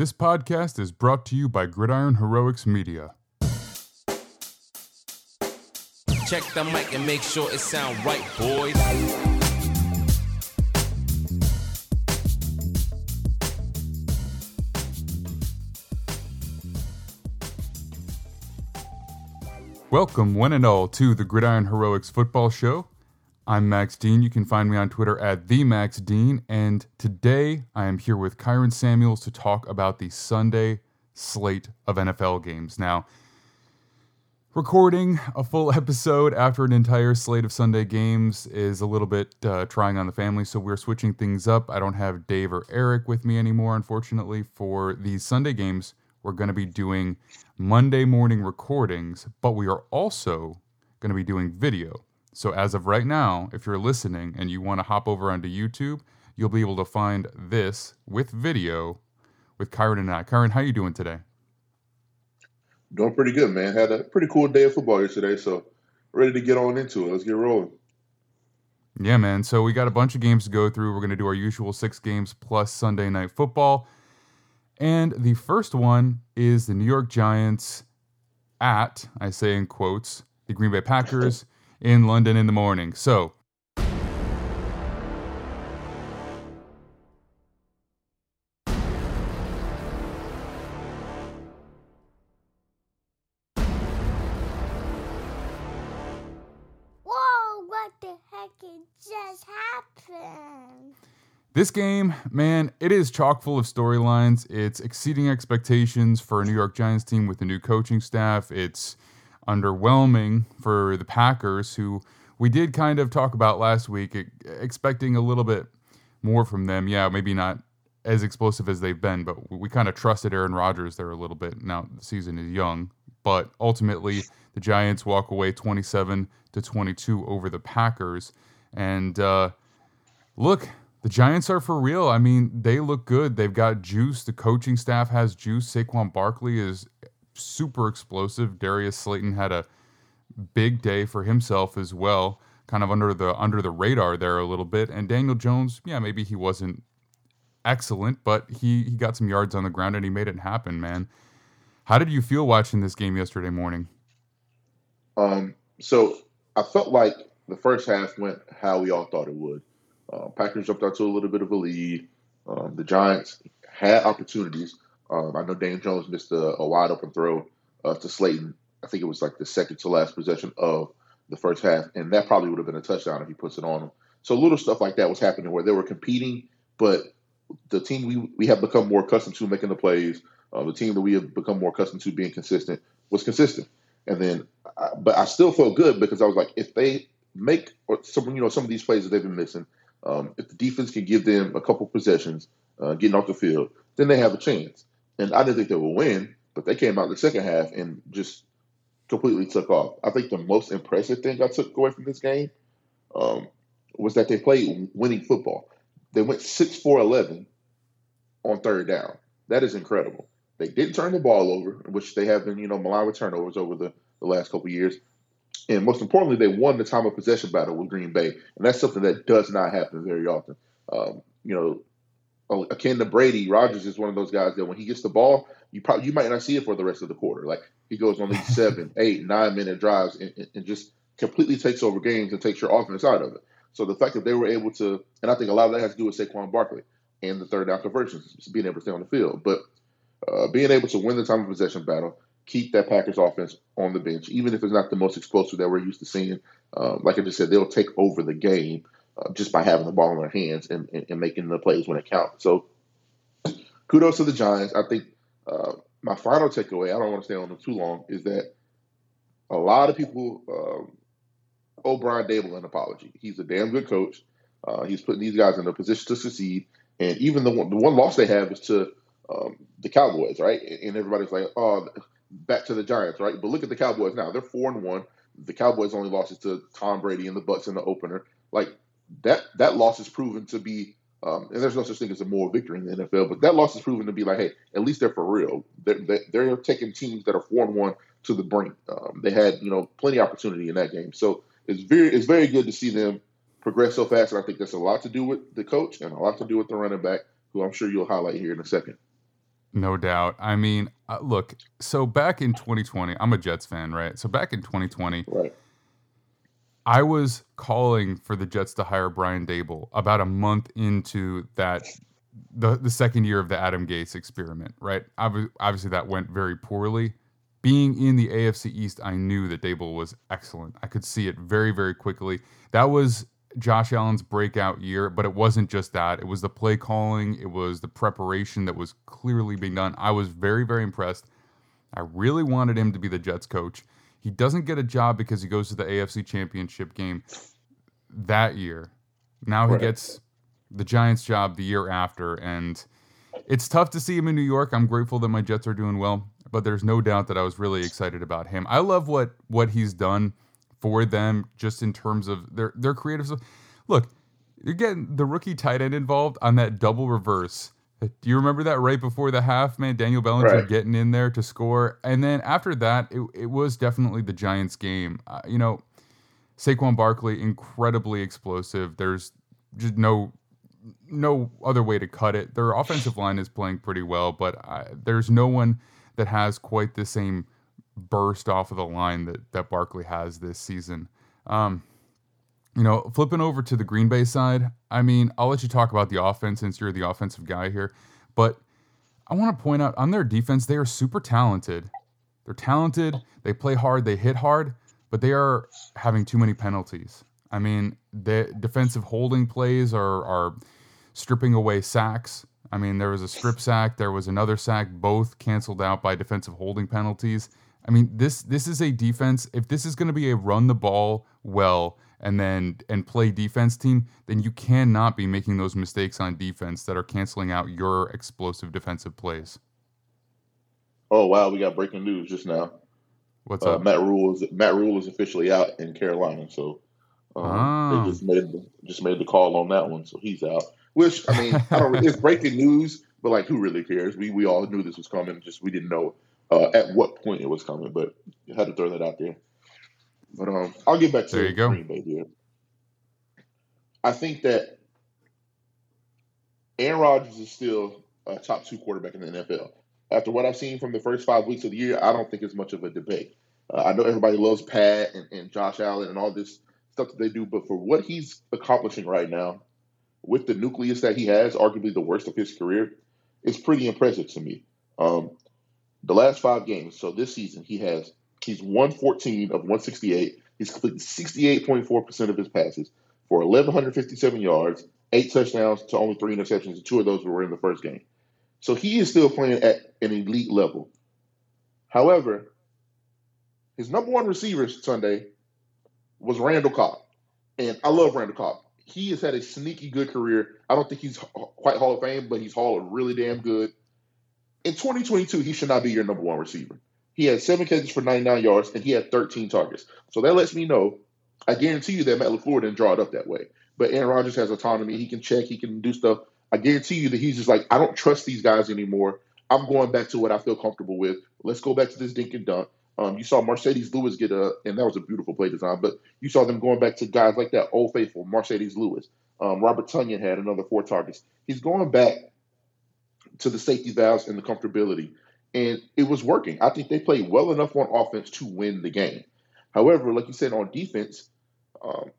This podcast is brought to you by Gridiron Heroics Media. Check the mic and make sure it sound right, boys. Welcome, one and all, to the Gridiron Heroics Football Show. I'm Max Dean. You can find me on Twitter at the Max Dean, and today I am here with Kyron Samuels to talk about the Sunday slate of NFL games. Now, recording a full episode after an entire slate of Sunday games is a little bit uh, trying on the family, so we're switching things up. I don't have Dave or Eric with me anymore, unfortunately, for these Sunday games. We're going to be doing Monday morning recordings, but we are also going to be doing video. So as of right now, if you're listening and you want to hop over onto YouTube, you'll be able to find this with video with Kyron and I. Kyron, how you doing today? Doing pretty good, man. Had a pretty cool day of football yesterday, so ready to get on into it. Let's get rolling. Yeah, man. So we got a bunch of games to go through. We're going to do our usual six games plus Sunday night football. And the first one is the New York Giants at, I say in quotes, the Green Bay Packers in London in the morning. So, Whoa, what the heck just happened? This game, man, it is chock full of storylines. It's exceeding expectations for a New York Giants team with a new coaching staff. It's underwhelming for the Packers, who we did kind of talk about last week, expecting a little bit more from them. Yeah, maybe not as explosive as they've been, but we kind of trusted Aaron Rodgers there a little bit. Now the season is young, but ultimately the Giants walk away 27 to 22 over the Packers. And uh, look, the Giants are for real. I mean, they look good. They've got juice. The coaching staff has juice. Saquon Barkley is super explosive. Darius Slayton had a big day for himself as well, kind of under the under the radar there a little bit. And Daniel Jones, yeah, maybe he wasn't excellent, but he he got some yards on the ground and he made it happen, man. How did you feel watching this game yesterday morning? Um, so I felt like the first half went how we all thought it would. Uh, Packers jumped out to a little bit of a lead. Um, the Giants had opportunities. Um, I know Daniel Jones missed a, a wide open throw uh, to Slayton. I think it was like the second to last possession of the first half, and that probably would have been a touchdown if he puts it on him. So little stuff like that was happening where they were competing, but the team we we have become more accustomed to making the plays, uh, the team that we have become more accustomed to being consistent was consistent. And then, I, but I still felt good because I was like, if they make or some you know some of these plays that they've been missing, um, if the defense can give them a couple possessions, uh, getting off the field, then they have a chance. And I didn't think they would win, but they came out the second half and just completely took off. I think the most impressive thing I took away from this game um, was that they played winning football. They went 6 4 11 on third down. That is incredible. They didn't turn the ball over, which they have been, you know, maligned with turnovers over the, the last couple years. And most importantly, they won the time of possession battle with Green Bay. And that's something that does not happen very often. Um, you know, akin to Brady, Rodgers is one of those guys that when he gets the ball, you probably you might not see it for the rest of the quarter. Like he goes on these seven, eight, nine minute drives and, and just completely takes over games and takes your offense out of it. So the fact that they were able to, and I think a lot of that has to do with Saquon Barkley and the third down conversions, being able to stay on the field. But uh, being able to win the time of possession battle, keep that Packers offense on the bench, even if it's not the most explosive that we're used to seeing. Uh, like I just said, they'll take over the game uh, just by having the ball in their hands and, and, and, making the plays when it counts. So kudos to the Giants. I think uh, my final takeaway, I don't want to stay on them too long, is that a lot of people um, owe Brian Daboll an apology. He's a damn good coach. Uh, he's putting these guys in a position to succeed. And even the one, the one loss they have is to um, the Cowboys, right? And everybody's like, oh, back to the Giants, right? But look at the Cowboys now. They're four and one. The Cowboys only lost it to Tom Brady and the Bucks in the opener. Like that that loss is proven to be um, and there's no such thing as a moral victory in the NFL, but that loss is proven to be like, hey, at least they're for real. They're, they're taking teams that are four and one to the brink. Um, they had you know plenty of opportunity in that game, so it's very it's very good to see them progress so fast. And I think that's a lot to do with the coach and a lot to do with the running back, who I'm sure you'll highlight here in a second. No doubt. I mean, uh, look, so back in 2020, I'm a Jets fan, right? So back in 2020, Right. I was calling for the Jets to hire Brian Daboll about a month into that the the second year of the Adam Gase experiment, right? Obviously, that went very poorly. Being in the AFC East, I knew that Daboll was excellent. I could see it very, very quickly. That was Josh Allen's breakout year, but it wasn't just that. It was the play calling, it was the preparation that was clearly being done. I was very, very impressed. I really wanted him to be the Jets coach. He doesn't get a job because he goes to the AFC Championship game that year. Now he Right. gets the Giants job the year after, and it's tough to see him in New York. I'm grateful that my Jets are doing well, but there's no doubt that I was really excited about him. I love what what he's done for them, just in terms of their their creative. stuff. Look, you're getting the rookie tight end involved on that double reverse. Do you remember that right before the half, man? Daniel Bellinger Right. getting in there to score, and then after that, it, it was definitely the Giants' game. Uh, you know, Saquon Barkley incredibly explosive. There's just no no other way to cut it. Their offensive line is playing pretty well, but I, there's no one that has quite the same burst off of the line that that Barkley has this season. Um, you know, flipping over to the Green Bay side, I mean, I'll let you talk about the offense since you're the offensive guy here, but I want to point out on their defense, they are super talented. They're talented, they play hard, they hit hard, but they are having too many penalties. I mean, the defensive holding plays are are stripping away sacks. I mean, there was a strip sack, there was another sack, both canceled out by defensive holding penalties. I mean, this this is a defense. If this is going to be a run the ball well and then and play defense team, then you cannot be making those mistakes on defense that are canceling out your explosive defensive plays. Oh wow, we got breaking news just now. What's Uh, up? Matt Rhule is Matt Rhule is officially out in Carolina, so um, Ah. they just made the, just made the call on that one, so he's out. Which I mean, I don't. It's breaking news, but like, who really cares? We we all knew this was coming, just we didn't know uh, at what point it was coming, but I had to throw that out there. But um, I'll get back to There you go. Green Bay here. I think that Aaron Rodgers is still a top two quarterback in the NFL. After what I've seen from the first five weeks of the year, I don't think it's much of a debate. Uh, I know everybody loves Pat and, and Josh Allen and all this stuff that they do, but for what he's accomplishing right now, with the nucleus that he has, arguably the worst of his career, it's pretty impressive to me. Um, the last five games, so this season, he has he's 114 of 168. He's completed 68.4% of his passes for 1,157 yards, eight touchdowns to only three interceptions, and two of those were in the first game. So he is still playing at an elite level. However, his number one receiver Sunday was Randall Cobb. And I love Randall Cobb. He has had a sneaky good career. I don't think he's quite Hall of Fame, but he's Hall of really damn good. In 2022, he should not be your number one receiver. He had seven catches for 99 yards, and he had 13 targets. So that lets me know, I guarantee you that Matt LaFleur didn't draw it up that way. But Aaron Rodgers has autonomy. He can check, he can do stuff. I guarantee you that he's just like, I don't trust these guys anymore. I'm going back to what I feel comfortable with. Let's go back to this dink and dunk. Um, you saw Marcedes Lewis get a, and that was a beautiful play design, but you saw them going back to guys like that, Old Faithful, Marcedes Lewis. Um, Robert Tonyan had another four targets. He's going back to the safety valves and the comfortability, and it was working. I think they played well enough on offense to win the game. However, like you said on defense, um,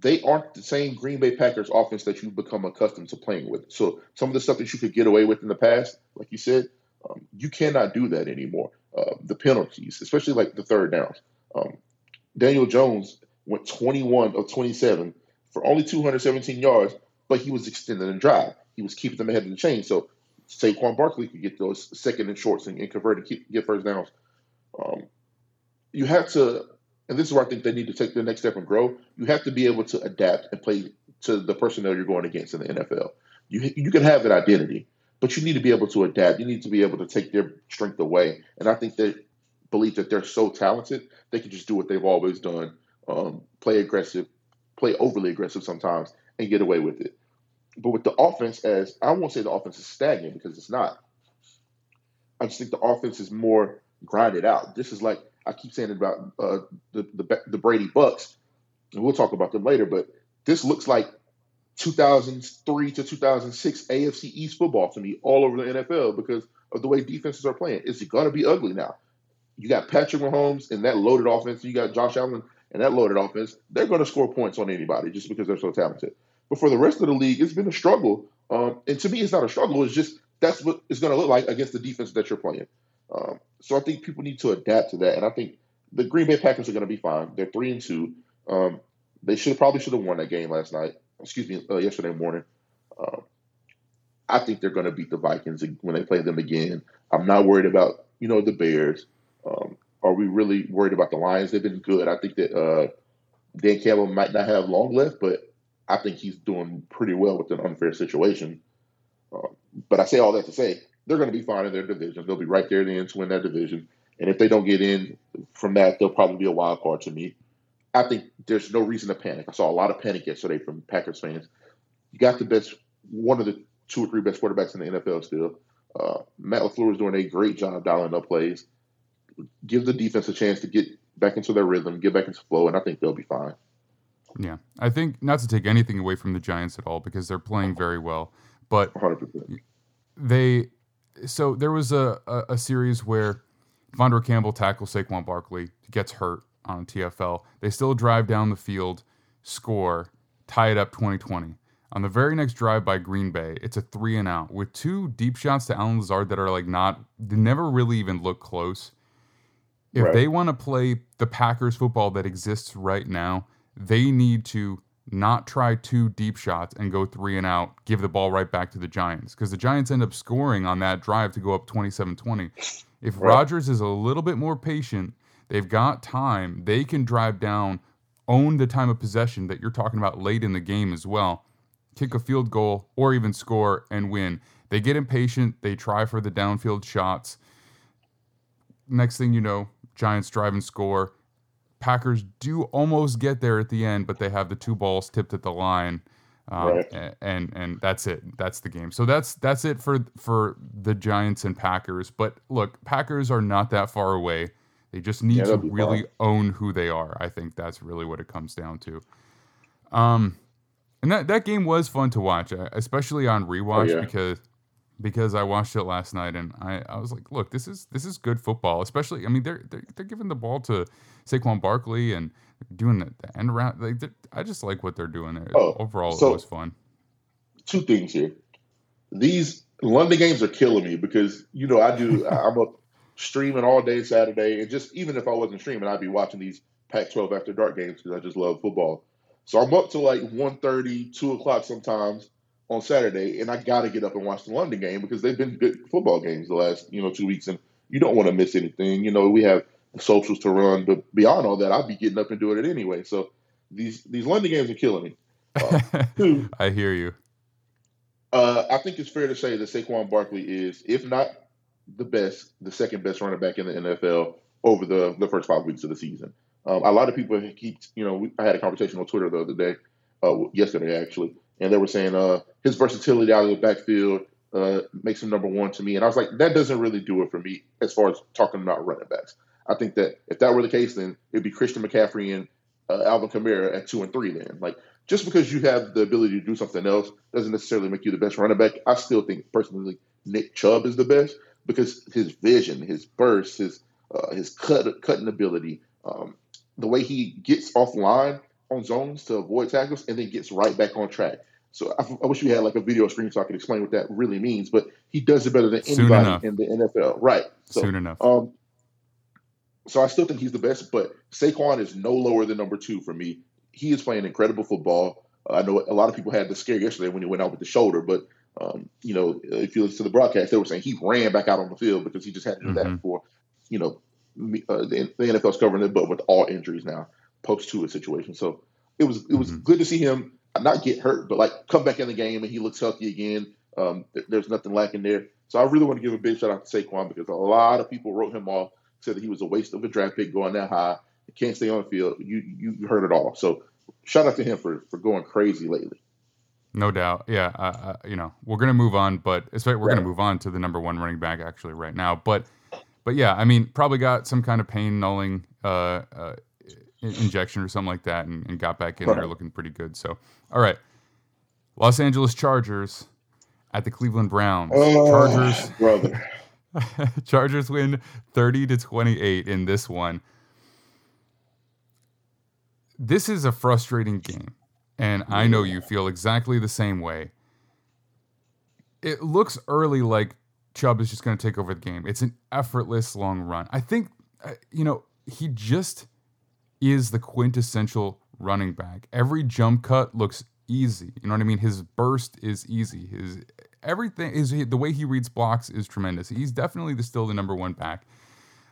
they aren't the same Green Bay Packers offense that you've become accustomed to playing with. So some of the stuff that you could get away with in the past, like you said, um, you cannot do that anymore. Uh, the penalties, especially like the third downs. Um, Daniel Jones went 21 of 27 for only 217 yards, but he was extending the drive. He was keeping them ahead of the chain. So Saquon Barkley could get those second and shorts and, and convert and keep, get first downs. Um, you have to, and this is where I think they need to take the next step and grow. You have to be able to adapt and play to the personnel you're going against in the NFL. You you can have an identity, but you need to be able to adapt. You need to be able to take their strength away. And I think they believe that they're so talented they can just do what they've always done: um, play aggressive, play overly aggressive sometimes, and get away with it. But with the offense, as I won't say the offense is stagnant because it's not. I just think the offense is more grinded out. This is like I keep saying about uh, the, the the Brady Bucks, and we'll talk about them later. But this looks like 2003 to 2006 AFC East football to me all over the NFL because of the way defenses are playing. It's going to be ugly now. You got Patrick Mahomes and that loaded offense. You got Josh Allen and that loaded offense. They're going to score points on anybody just because they're so talented. But for the rest of the league, it's been a struggle. Um, and to me, it's not a struggle. It's just that's what it's going to look like against the defense that you're playing. Um, so I think people need to adapt to that. And I think the Green Bay Packers are going to be fine. They're three and two. Um, they should probably should have won that game last night. Excuse me, uh, yesterday morning. Um, I think they're going to beat the Vikings when they play them again. I'm not worried about you know the Bears. Um, are we really worried about the Lions? They've been good. I think that uh, Dan Campbell might not have long left, but I think he's doing pretty well with an unfair situation. Um, but I say all that to say they're going to be fine in their division. They'll be right there in the end to win that division. And if they don't get in from that, they'll probably be a wild card to me. I think there's no reason to panic. I saw a lot of panic yesterday from Packers fans. You got the best, one of the two or three best quarterbacks in the NFL still. Uh, Matt LaFleur is doing a great job dialing up plays. Give the defense a chance to get back into their rhythm, get back into flow, and I think they'll be fine. Yeah, I think not to take anything away from the Giants at all because they're playing very well, but 100%. they. So there was a, a, a series where Vondre Campbell tackles Saquon Barkley, gets hurt on TFL. They still drive down the field, score, tie it up 2020. On the very next drive by Green Bay, it's a three and out with two deep shots to Allen Lazard that are like not, they never really even look close. If Right. they want to play the Packers football that exists right now, they need to not try two deep shots and go three and out, give the ball right back to the Giants because the Giants end up scoring on that drive to go up 27 20. If Right. Rodgers is a little bit more patient, they've got time, they can drive down, own the time of possession that you're talking about late in the game as well, kick a field goal or even score and win. They get impatient, they try for the downfield shots. Next thing you know, Giants drive and score. Packers do almost get there at the end, but they have the two balls tipped at the line. Um, Right. and and that's it. That's the game. So that's that's it for for the Giants and Packers. But look, Packers are not that far away. They just need Yeah, to really own who they are. I think that's really what it comes down to. Um, and that that game was fun to watch, uh, especially on rewatch yeah. because because I watched it last night and I, I was like, look, this is this is good football. Especially, I mean, they're they're, they're giving the ball to Saquon Barkley and doing the, the end round. Like, I just like what they're doing. There. Oh, Overall, so- it was fun. two things here. These London games are killing me because you know I do. I'm up streaming all day Saturday, and just even if I wasn't streaming, I'd be watching these Pac-12 after dark games because I just love football. So I'm up to like 1.30, 2 o'clock sometimes on Saturday, and I got to get up and watch the London game because they've been good football games the last you know two weeks, and you don't want to miss anything. You know we have socials to run, but beyond all that, I'd be getting up and doing it anyway. So these these London games are killing me. Uh, two, I hear you. uh, I think it's fair to say that Saquon Barkley is, if not the best, the second best running back in the NFL over the, the first five weeks of the season. Um, a lot of people keep, you know, we, I had a conversation on Twitter the other day, uh, yesterday actually, and they were saying uh, his versatility out of the backfield uh, makes him number one to me. And I was like, that doesn't really do it for me as far as talking about running backs. I think that if that were the case, then it'd be Christian McCaffrey and uh, Alvin Kamara at two and three. Then, like, just because you have the ability to do something else doesn't necessarily make you the best running back. I still think personally Nick Chubb is the best because his vision, his burst, his uh, his cut cutting ability, um, the way he gets offline on zones to avoid tackles and then gets right back on track. So I, I wish we had like a video screen so I could explain what that really means. But he does it better than anybody in the NFL. Right. So Soon enough. um, so I still think he's the best, but Saquon is no lower than number two for me. He is playing incredible football. Uh, I know a lot of people had the scare yesterday when he went out with the shoulder, but um, you know, if you listen to the broadcast, they were saying he ran back out on the field because he just had to do that Mhm. before. You know, me- uh, the, the NFL's covering it, but with all injuries now, post to a situation. So it was it was Mhm. good to see him not get hurt, but like come back in the game and he looks healthy again. Um, th- there's nothing lacking there. So I really want to give a big shout out to Saquon because a lot of people wrote him off, said that he was a waste of a draft pick going that high. He can't stay on the field. You you heard it all. So shout out to him for for going crazy lately. No doubt. Yeah. Uh, uh, you know, we're gonna move on, but we're gonna move on to the number one running back actually right now. But, but yeah, I mean, probably got some kind of pain nulling uh, uh, injection or something like that, and, and got back in there looking pretty good. So, all right, Los Angeles Chargers at the Cleveland Browns. Oh, Chargers brother. Chargers win 30 to 28 in this one. This is a frustrating game, and I know you feel exactly the same way. It looks early like Chubb is just going to take over the game. It's an effortless long run. I think, uh, you know, he just is the quintessential running back. Every jump cut looks easy. You know what I mean? His burst is easy. His everything is the way he reads blocks is tremendous. He's definitely the, still the number one back.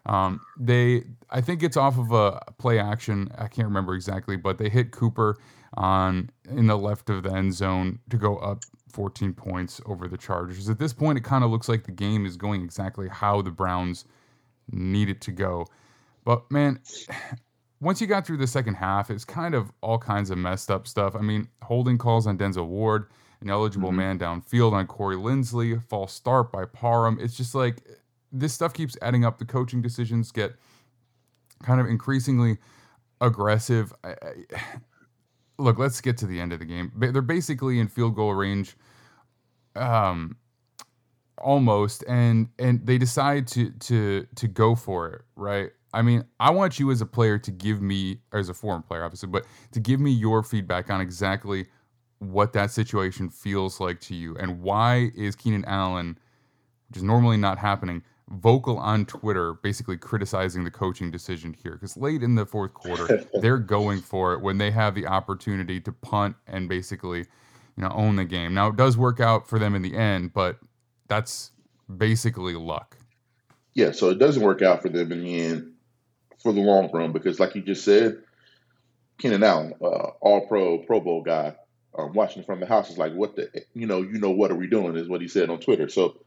Um, they, I think it's off of a play action. I can't remember exactly, but they hit Cooper on in the left of the end zone to go up 14 points over the Chargers. At this point, it kind of looks like the game is going exactly how the Browns need it to go. But man, once you got through the second half, it's kind of all kinds of messed up stuff. I mean, holding calls on Denzel Ward, an eligible Mhm. man downfield on Corey Linsley, false start by Parham. It's just like this stuff keeps adding up. The coaching decisions get kind of increasingly aggressive. I, I, look, let's get to the end of the game. They're basically in field goal range, um, almost, and and they decide to to to go for it, right? I mean, I want you as a player to give me, or as a foreign player, obviously, but to give me your feedback on exactly what that situation feels like to you, and why is Keenan Allen, which is normally not happening, vocal on Twitter, basically criticizing the coaching decision here? Because late in the fourth quarter, they're going for it when they have the opportunity to punt and basically, you know, own the game. Now it does work out for them in the end, but that's basically luck. Yeah, so it doesn't work out for them in the end for the long run because, like you just said, Keenan Allen, uh, All Pro, Pro Bowl guy, um, watching from the house is like, "What the, you know, you know, what are we doing?" Is what he said on Twitter. So,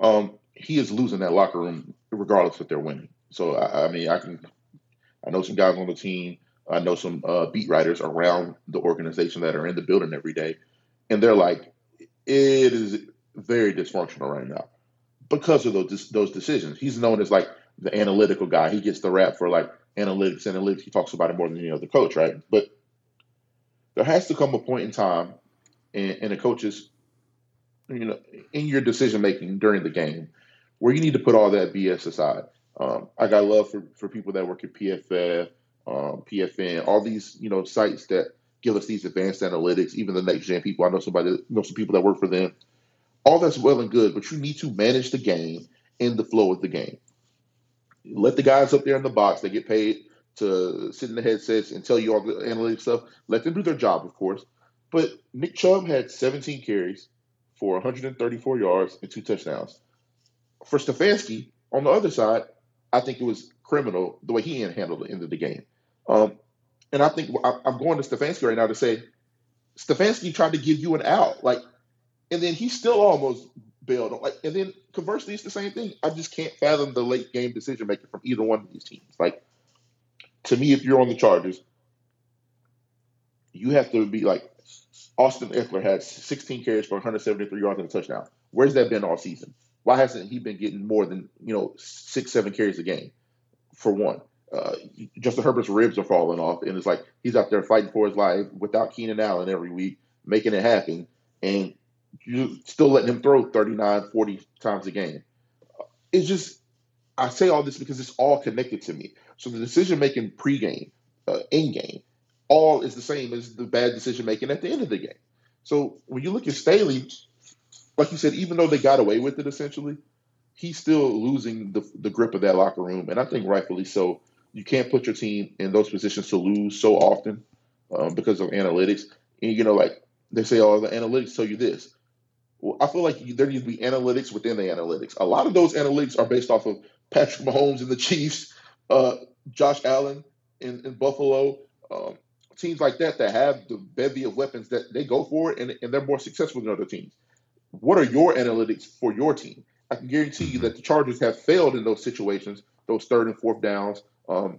um, he is losing that locker room regardless if they're winning. So, I, I mean, I can, I know some guys on the team. I know some uh, beat writers around the organization that are in the building every day, and they're like, it is very dysfunctional right now because of those those decisions. He's known as like the analytical guy. He gets the rap for like analytics, analytics. He talks about it more than any other coach, right? But there has to come a point in time in, in a coach's, you know, in your decision making during the game where you need to put all that BS aside. Um, I got love for, for people that work at PFF, um, PFN, all these you know sites that give us these advanced analytics. Even the next gen people, I know somebody, know some people that work for them. All that's well and good, but you need to manage the game and the flow of the game. Let the guys up there in the box, they get paid to sit in the headsets and tell you all the analytics stuff. Let them do their job, of course. But Nick Chubb had 17 carries for 134 yards and two touchdowns. For Stefanski, on the other side, I think it was criminal the way he handled the end of the game. Um, and I think I'm going to Stefanski right now to say Stefanski tried to give you an out, like, and then he still almost bailed. on- Like, and then conversely, it's the same thing. I just can't fathom the late game decision making from either one of these teams. Like, to me, if you're on the Chargers, you have to be like Austin Ekeler had 16 carries for 173 yards and a touchdown. Where's that been all season? Why hasn't he been getting more than you know six, seven carries a game? For one, uh, Justin Herbert's ribs are falling off, and it's like he's out there fighting for his life without Keenan Allen every week, making it happen, and you still letting him throw 39, 40 times a game. It's just, I say all this because it's all connected to me. So the decision making pregame, uh, in game, all is the same as the bad decision making at the end of the game. So when you look at Staley, like you said, even though they got away with it essentially, he's still losing the, the grip of that locker room, and I think rightfully so. You can't put your team in those positions to lose so often um, because of analytics. And you know, like they say, "Oh, the analytics tell you this." I feel like there needs to be analytics within the analytics. A lot of those analytics are based off of Patrick Mahomes and the Chiefs, uh, Josh Allen in, in Buffalo, um, teams like that that have the bevy of weapons that they go for and, and they're more successful than other teams. What are your analytics for your team? I can guarantee you that the Chargers have failed in those situations, those third and fourth downs, um,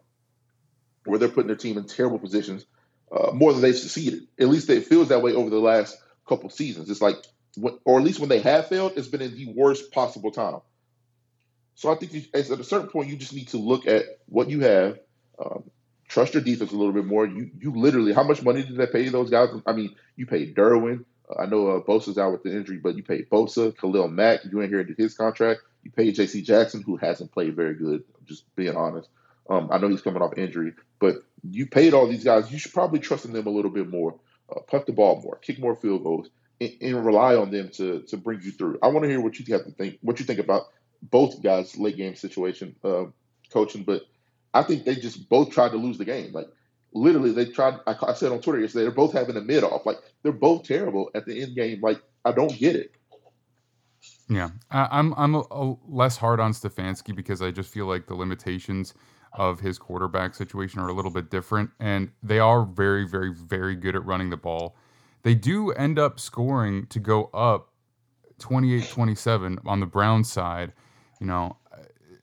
where they're putting their team in terrible positions uh, more than they've succeeded. At least it feels that way over the last couple seasons. It's like, or at least when they have failed, it's been in the worst possible time. So I think you, at a certain point, you just need to look at what you have, um, trust your defense a little bit more. You you literally, how much money did they pay those guys? I mean, you paid Derwin, Uh, I know uh, Bosa's out with the injury, but you paid Bosa, Khalil Mack, you inherited his contract. You paid J.C. Jackson, who hasn't played very good. Just being honest. Um, I know he's coming off injury, but you paid all these guys. You should probably trust in them a little bit more. Uh, punt the ball more, kick more field goals, and, rely on them to to bring you through. I want to hear what you have to think. What you think about both guys' late game situation uh, coaching, but I think they just both tried to lose the game. Like literally, they tried. I, I said on Twitter yesterday, they're both having a mid off. Like they're both terrible at the end game. Like I don't get it. Yeah, I, am I'm, I'm a, a less hard on Stefanski because I just feel like the limitations of his quarterback situation are a little bit different, and they are very, very, very good at running the ball. They do end up scoring to go up 28-27 on the Brown side. You know,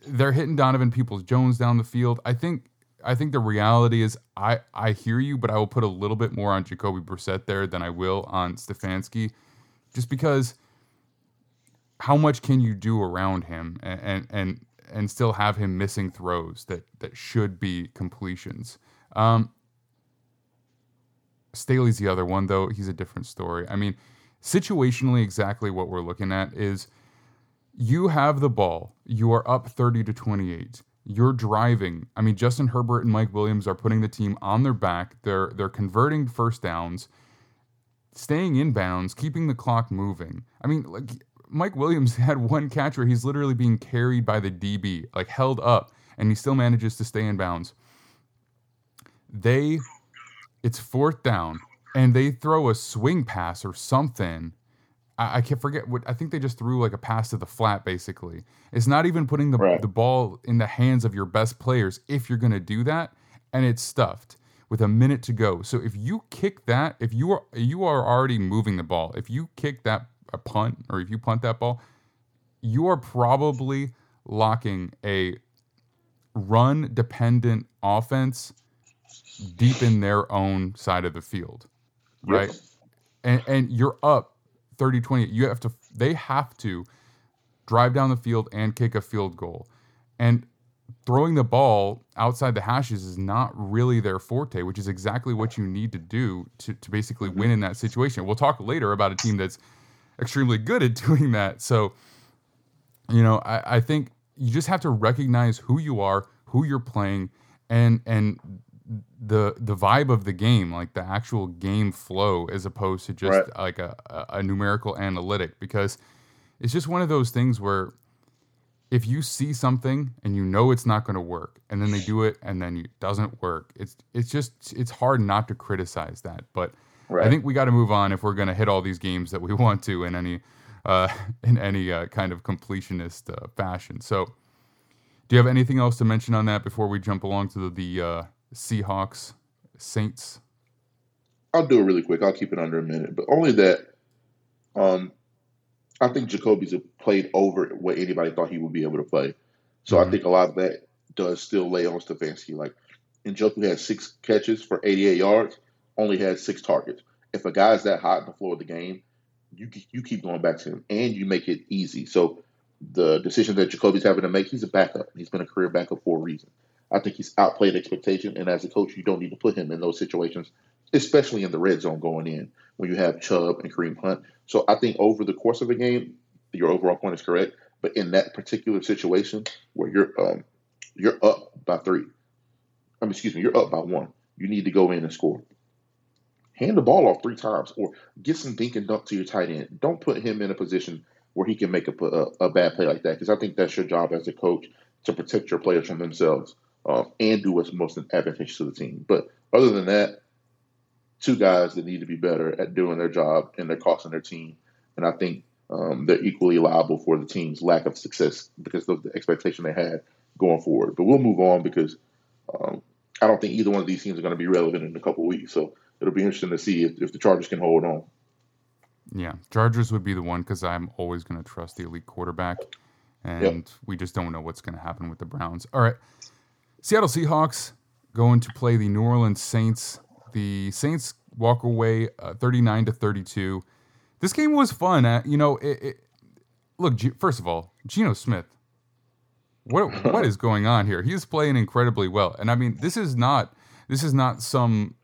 they're hitting Donovan Peoples Jones down the field. I think I think the reality is I I hear you, but I will put a little bit more on Jacoby Brissett there than I will on Stefanski, just because how much can you do around him and and and, and still have him missing throws that that should be completions. Um, Staley's the other one though. He's a different story. I mean, situationally, exactly what we're looking at is you have the ball. You are up 30 to 28. You're driving. I mean, Justin Herbert and Mike Williams are putting the team on their back. They're they're converting first downs, staying in bounds, keeping the clock moving. I mean, like Mike Williams had one catch where he's literally being carried by the DB, like held up, and he still manages to stay in bounds. They it's fourth down, and they throw a swing pass or something I, I can't forget what I think they just threw like a pass to the flat. Basically, it's not even putting the right. the ball in the hands of your best players if you're going to do that, and it's stuffed with a minute to go. So if you kick that, if you are you are already moving the ball, if you kick that a punt or if you punt that ball, you are probably locking a run dependent offense deep in their own side of the field, right? Yep. And and you're up 30 20 you have to they have to drive down the field and kick a field goal and throwing the ball outside the hashes is not really their forte which is exactly what you need to do to, to basically mm-hmm. win in that situation we'll talk later about a team that's extremely good at doing that so you know I, I think you just have to recognize who you are who you're playing and and the the vibe of the game, like the actual game flow, as opposed to just right. like a, a numerical analytic. Because it's just one of those things where if you see something and you know it's not going to work, and then they do it and then it doesn't work, it's it's just it's hard not to criticize that. But right. I think we got to move on if we're going to hit all these games that we want to in any uh, in any uh, kind of completionist uh, fashion. So. Do you have anything else to mention on that before we jump along to the, the uh, Seahawks, Saints? I'll do it really quick. I'll keep it under a minute, but only that. Um, I think Jacoby's played over what anybody thought he would be able to play. So mm-hmm. I think a lot of that does still lay on Stefanski. Like, Njoku had six catches for 88 yards, only had six targets. If a guy's that hot in the floor of the game, you you keep going back to him and you make it easy. So the decision that Jacoby's having to make, he's a backup. He's been a career backup for a reason. I think he's outplayed expectation, and as a coach, you don't need to put him in those situations, especially in the red zone going in when you have Chubb and Kareem Hunt. So I think over the course of the game, your overall point is correct. But in that particular situation where you're um, you're up by three, I mean, excuse me, you're up by one, you need to go in and score. Hand the ball off three times, or get some dink and dunk to your tight end. Don't put him in a position where he can make a, a, a bad play like that, because I think that's your job as a coach to protect your players from themselves uh, and do what's most advantageous to the team. But other than that, two guys that need to be better at doing their job and they're costing their team. And I think um, they're equally liable for the team's lack of success because of the expectation they had going forward. But we'll move on because um, I don't think either one of these teams are going to be relevant in a couple weeks. So it'll be interesting to see if, if the Chargers can hold on. Yeah, Chargers would be the one because I'm always going to trust the elite quarterback, and yep. we just don't know what's going to happen with the Browns. All right, Seattle Seahawks going to play the New Orleans Saints. The Saints walk away uh, 39 to 32. This game was fun. Uh, you know, it, it, look, G- first of all, Geno Smith. What what is going on here? He's playing incredibly well. And I mean, this is not this is not some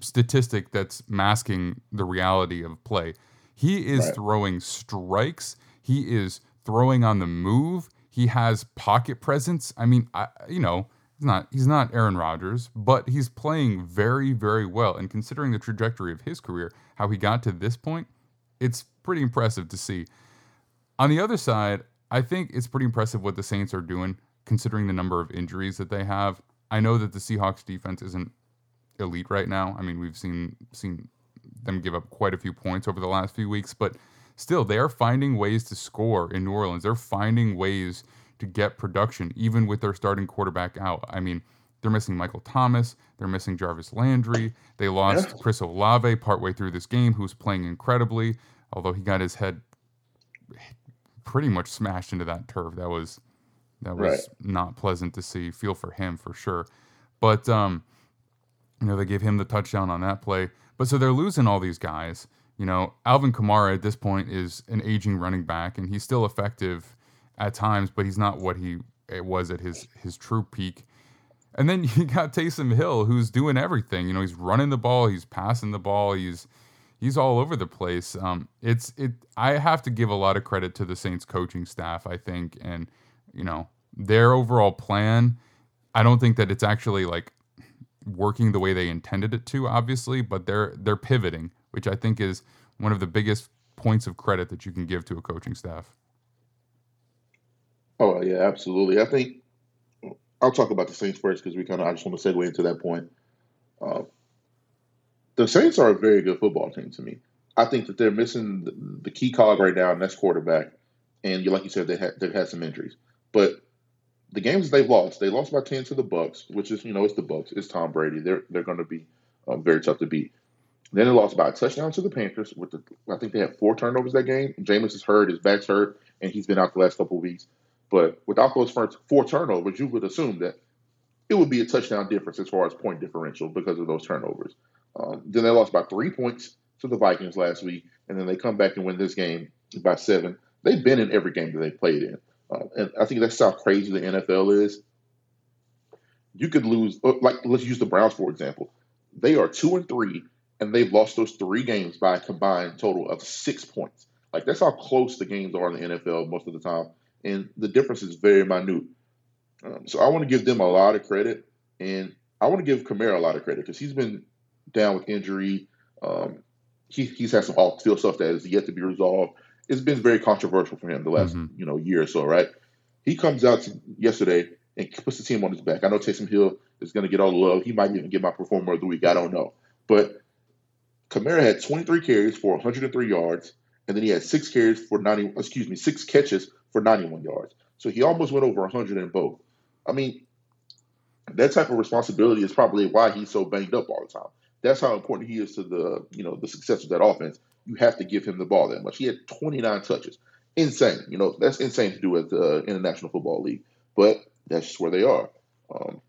statistic that's masking the reality of play. He is Right. throwing strikes. He is throwing on the move. He has pocket presence. I mean, I, you know, he's not he's not Aaron Rodgers, but he's playing very very well. And considering the trajectory of his career, how he got to this point, it's pretty impressive to see. On the other side, I think it's pretty impressive what the Saints are doing, considering the number of injuries that they have. I know that the Seahawks defense isn't elite right now. I mean, we've seen seen them give up quite a few points over the last few weeks, but still, they are finding ways to score in New Orleans. They're finding ways to get production, even with their starting quarterback out. I mean, they're missing Michael Thomas. They're missing Jarvis Landry. They lost. Chris Olave partway through this game, who's playing incredibly, although he got his head pretty much smashed into that turf. That was that was Right. not pleasant to see. Feel for him for sure. But um, you know, they gave him the touchdown on that play. But so they're losing all these guys. You know, Alvin Kamara at this point is an aging running back, and he's still effective at times, but he's not what he was at his his true peak. And then you got Taysom Hill, who's doing everything. You know, he's running the ball, he's passing the ball, he's he's all over the place. Um, it's it. I have to give a lot of credit to the Saints coaching staff. I think, and you know, their overall plan. I don't think that it's actually like working the way they intended it to, obviously, but they're they're pivoting, which I think is one of the biggest points of credit that you can give to a coaching staff. Oh yeah, absolutely. I think I'll talk about the Saints first because we kind of I just want to segue into that point. Uh, the Saints are a very good football team to me. I think that they're missing the, key cog right now, and that's quarterback. And like you said, they had they've had some injuries, but the games they've lost, they lost by ten to the Bucks, which is you know it's the Bucks, it's Tom Brady. They're they're going to be um, very tough to beat. Then they lost by a touchdown to the Panthers. With the I think they had four turnovers that game. Jameis is hurt, his back's hurt, and he's been out the last couple of weeks. But without those first four turnovers, you would assume that it would be a touchdown difference as far as point differential because of those turnovers. Um, then they lost by three points to the Vikings last week, and then they come back and win this game by seven. They've been in every game that they played in, uh, and I think that's how crazy the NFL is. You could lose, uh, like let's use the Browns for example. They are two and three, and they've lost those three games by a combined total of six points. Like that's how close the games are in the NFL most of the time, and the difference is very minute. Um, so I want to give them a lot of credit, and I want to give Kamara a lot of credit because he's been down with injury. Um, he, he's had some off-field stuff that is yet to be resolved. It's been very controversial for him the last Mhm. you know year or so, right? He comes out to, yesterday and puts the team on his back. I know Taysom Hill is going to get all the love. He might even get my performer of the week. I don't know, but Kamara had 23 carries for 103 yards, and then he had six carries for 90. Excuse me, six catches for 91 yards. So he almost went over 100 in both. I mean, that type of responsibility is probably why he's so banged up all the time. That's how important he is to the you know the success of that offense. You have to give him the ball that much. He had 29 touches. Insane. You know that's insane to do at the International Football League, but that's just where they are. Um,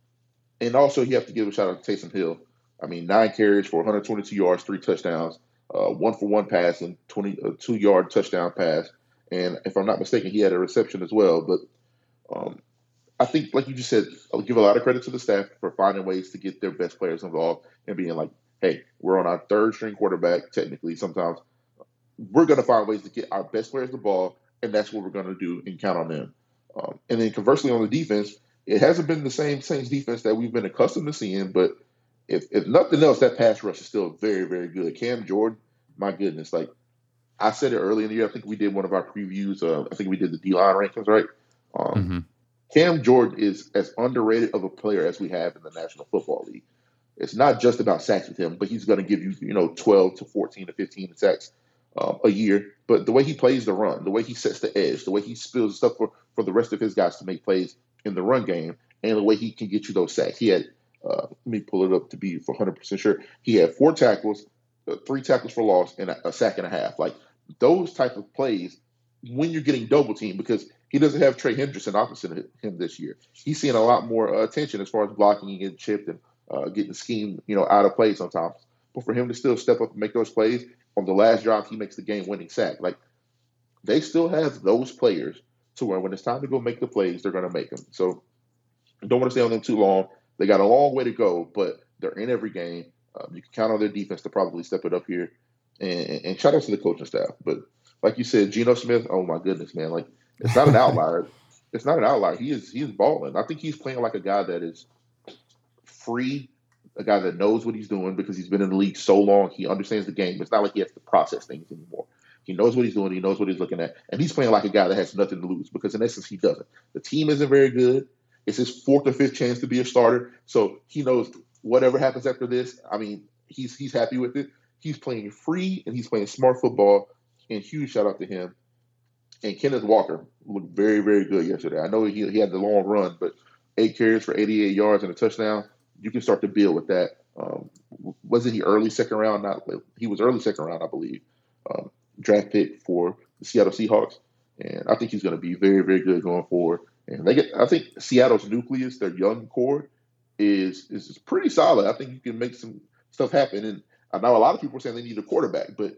and also, you have to give a shout out to Taysom Hill. I mean, nine carries for 122 yards, three touchdowns, uh, one for one pass, and 20 a two yard touchdown pass. And if I'm not mistaken, he had a reception as well. But um, I think, like you just said, I'll give a lot of credit to the staff for finding ways to get their best players involved and being like, hey, we're on our third string quarterback, technically, sometimes. We're going to find ways to get our best players the ball, and that's what we're going to do and count on them. Um, and then conversely, on the defense, it hasn't been the same Saints defense that we've been accustomed to seeing, but if, if nothing else, that pass rush is still very, very good. Cam Jordan, my goodness, like I said it early in the year. I think we did one of our previews. Uh, I think we did the D line rankings, right? Um, hmm Cam Jordan is as underrated of a player as we have in the National Football League. It's not just about sacks with him, but he's going to give you, you know, 12 to 14 to 15 sacks um, a year. But the way he plays the run, the way he sets the edge, the way he spills stuff for, for the rest of his guys to make plays in the run game, and the way he can get you those sacks. He had, uh, let me pull it up to be for 100% sure. He had four tackles, uh, three tackles for loss, and a, a sack and a half. Like those type of plays when you're getting double teamed because he doesn't have Trey Hendrickson opposite him this year. He's seeing a lot more uh, attention as far as blocking and getting chipped and uh, getting scheme, you know, out of play sometimes. But for him to still step up and make those plays on the last drive, he makes the game-winning sack. Like they still have those players to where when it's time to go make the plays, they're going to make them. So don't want to stay on them too long. They got a long way to go, but they're in every game. Um, you can count on their defense to probably step it up here. And, and shout out to the coaching staff. But like you said, Geno Smith, oh my goodness, man, like it's not an outlier. it's not an outlier. He is he is balling. I think he's playing like a guy that is free, a guy that knows what he's doing because he's been in the league so long. He understands the game. It's not like he has to process things anymore. He knows what he's doing. He knows what he's looking at, and he's playing like a guy that has nothing to lose because in essence he doesn't. The team isn't very good. It's his fourth or fifth chance to be a starter, so he knows whatever happens after this. I mean, he's he's happy with it. He's playing free and he's playing smart football. And huge shout out to him. And Kenneth Walker looked very very good yesterday. I know he he had the long run, but eight carries for 88 yards and a touchdown. You can start to build with that. Um, wasn't he early second round? Not he was early second round, I believe. Um, draft pick for the Seattle Seahawks, and I think he's going to be very, very good going forward. And they get, I think Seattle's nucleus, their young core, is is pretty solid. I think you can make some stuff happen. And I know a lot of people are saying they need a quarterback, but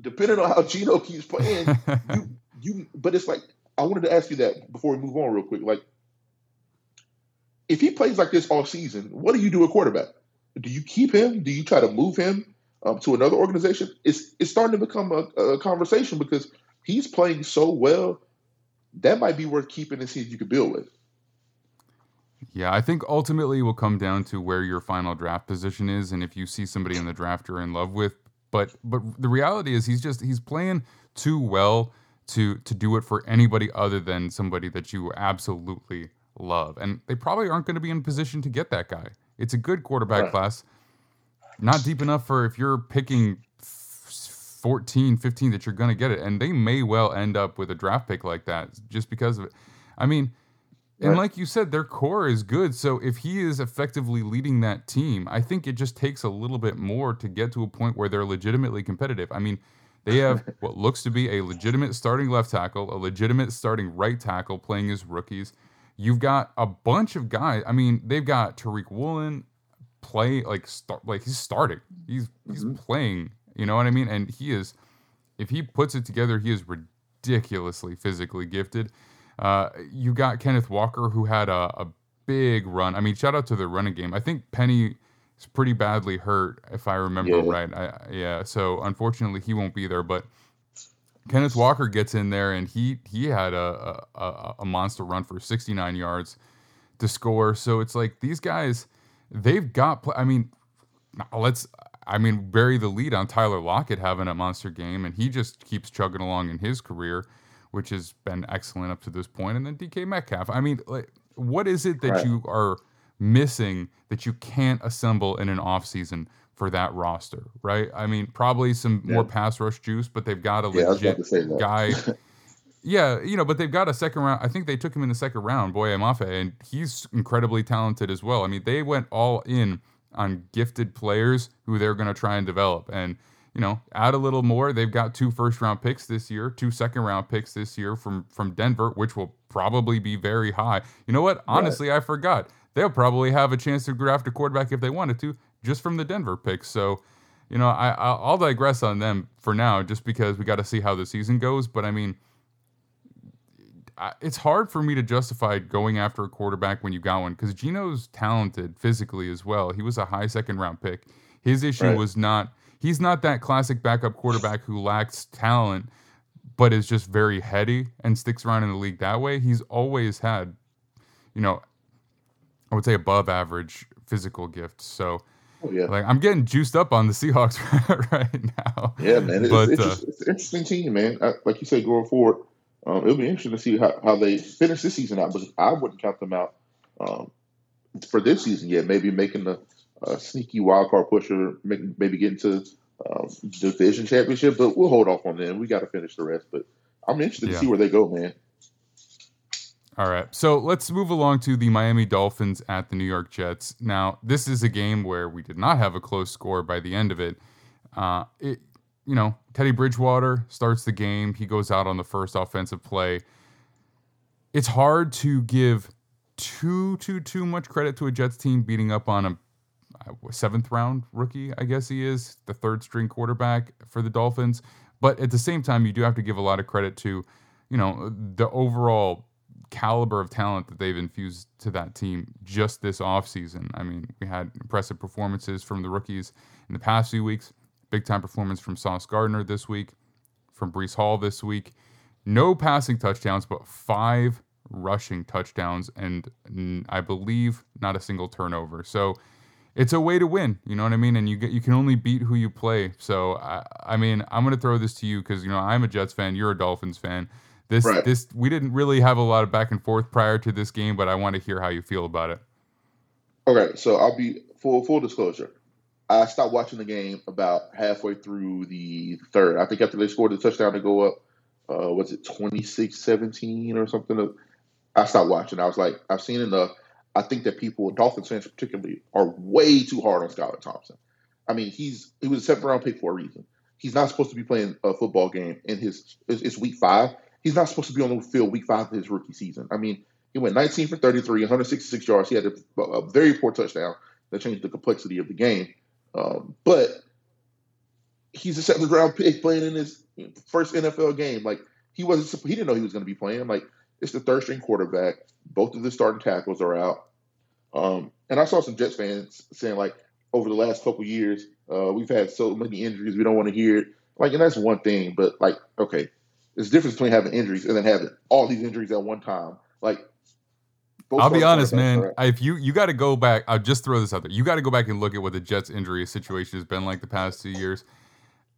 depending on how Geno keeps playing, you you. But it's like I wanted to ask you that before we move on real quick. Like, if he plays like this all season, what do you do at quarterback? Do you keep him? Do you try to move him? um, to another organization, it's it's starting to become a, a, conversation because he's playing so well. That might be worth keeping and see if you can build with. Yeah, I think ultimately it will come down to where your final draft position is, and if you see somebody in the draft you're in love with. But but the reality is he's just he's playing too well to to do it for anybody other than somebody that you absolutely love, and they probably aren't going to be in position to get that guy. It's a good quarterback right. class not deep enough for if you're picking 14, 15 that you're going to get it. And they may well end up with a draft pick like that just because of it. I mean, and right. like you said, their core is good. So if he is effectively leading that team, I think it just takes a little bit more to get to a point where they're legitimately competitive. I mean, they have what looks to be a legitimate starting left tackle, a legitimate starting right tackle playing as rookies. You've got a bunch of guys. I mean, they've got Tariq Woolen, play like start like he's starting. He's he's mm-hmm. playing. You know what I mean? And he is, if he puts it together, he is ridiculously physically gifted. Uh, you got Kenneth Walker who had a, a big run. I mean, shout out to the running game. I think Penny is pretty badly hurt, if I remember yeah. right. I, yeah, so unfortunately he won't be there, but. Kenneth Walker gets in there and he he had a, a, a monster run for 69 yards to score. So it's like these guys, they've got. I mean, let's. I mean, bury the lead on Tyler Lockett having a monster game, and he just keeps chugging along in his career, which has been excellent up to this. And then DK Metcalf. I mean, like, what is it that right. you are missing that you can't assemble in an offseason for that roster, right? I mean, probably some yeah. more pass rush juice, but they've got a yeah, legit guy. yeah, you know, but they've got a second round. I think they took him in the second round, Boye Mafe, and he's incredibly talented as well. I mean, they went all in on gifted players who they're going to try and develop. And, you know, add a little more. They've got two first round picks this year, two second round picks this year from from Denver, which will probably be very high. You know what? Honestly, right. I forgot. They'll probably have a chance to draft a quarterback if they wanted to, just from the Denver picks. So, you know, I I'll digress on them for now, just because we got to see how the season goes. But I mean, it's hard for me to justify going after a quarterback when you got one because Geno's talented physically as well. He was a high second round pick. His issue right. was not he's not that classic backup quarterback who lacks talent but is just very heady and sticks around in the league that way. He's always had, you know, I would say above average physical gifts. So. Oh, yeah. Like I'm getting juiced up on the Seahawks right now. Yeah, man. It's, but, it's, uh, it's an interesting team, man. I, like you said, going forward, um, it'll be interesting to see how, how they finish this season out because I wouldn't count them out um, for this season yet. Maybe making a, a sneaky wild card pusher, maybe getting to um, division championship, but we'll hold off on them. We got to finish the rest. But I'm interested yeah. to see where they go, man. All right. So let's move along to the Miami Dolphins at the New York Jets. Now, this is a game where we did not have a close score by the end of it. Uh, it you know, Teddy Bridgewater starts the game. He goes out on the first offensive play. It's hard to give too too too much credit to a Jets team beating up on a Uh, seventh round rookie. I guess he is the third string quarterback for the Dolphins. But at the same time, you do have to give a lot of credit to, you know, the overall caliber of talent that they've infused to that team just this offseason. I mean, we had impressive performances from the rookies in the past few weeks Big time performance from Sauce Gardner this week, from Breece Hall this week. No passing touchdowns, but five rushing touchdowns, and I believe not a single turnover. So it's a way to win. You know what I mean? And you get you can only beat who you play. So I, I mean, I'm gonna throw this to you because you know I'm a Jets fan. You're a Dolphins fan. This Right. this we didn't really have a lot of back and forth prior to this game, but I want to hear how you feel about it. Okay, so I'll be full full disclosure. I stopped watching the game about halfway through the third. I think after they scored the touchdown to go up, uh, was it 26-17 or something? I stopped watching. I was like, I've seen enough. I think that people, Dolphins fans particularly, are way too hard on Skylar Thompson. I mean, he's he was a seventh round pick for a reason. He's not supposed to be playing a football game in his it's, week five. He's not supposed to be on the field week five of his rookie season. I mean, he went 19 for 33, 166 yards. He had a, a very poor touchdown that changed the complexity of the game. Um, but he's a seventh round pick playing in his first NFL game. Like he wasn't, he didn't know he was going to be playing. Like it's the third string quarterback. Both of the starting tackles are out. Um, and I saw some Jets fans saying like over the last couple years, uh, we've had so many injuries, we don't want to hear it. Like, and that's one thing, but like, okay, there's a difference between having injuries and then having all these injuries at one time. Like, both I'll be honest, man. If you you got to go back, I'll just throw this out there. You got to go back and look at what the Jets' injury situation has been like the past two years.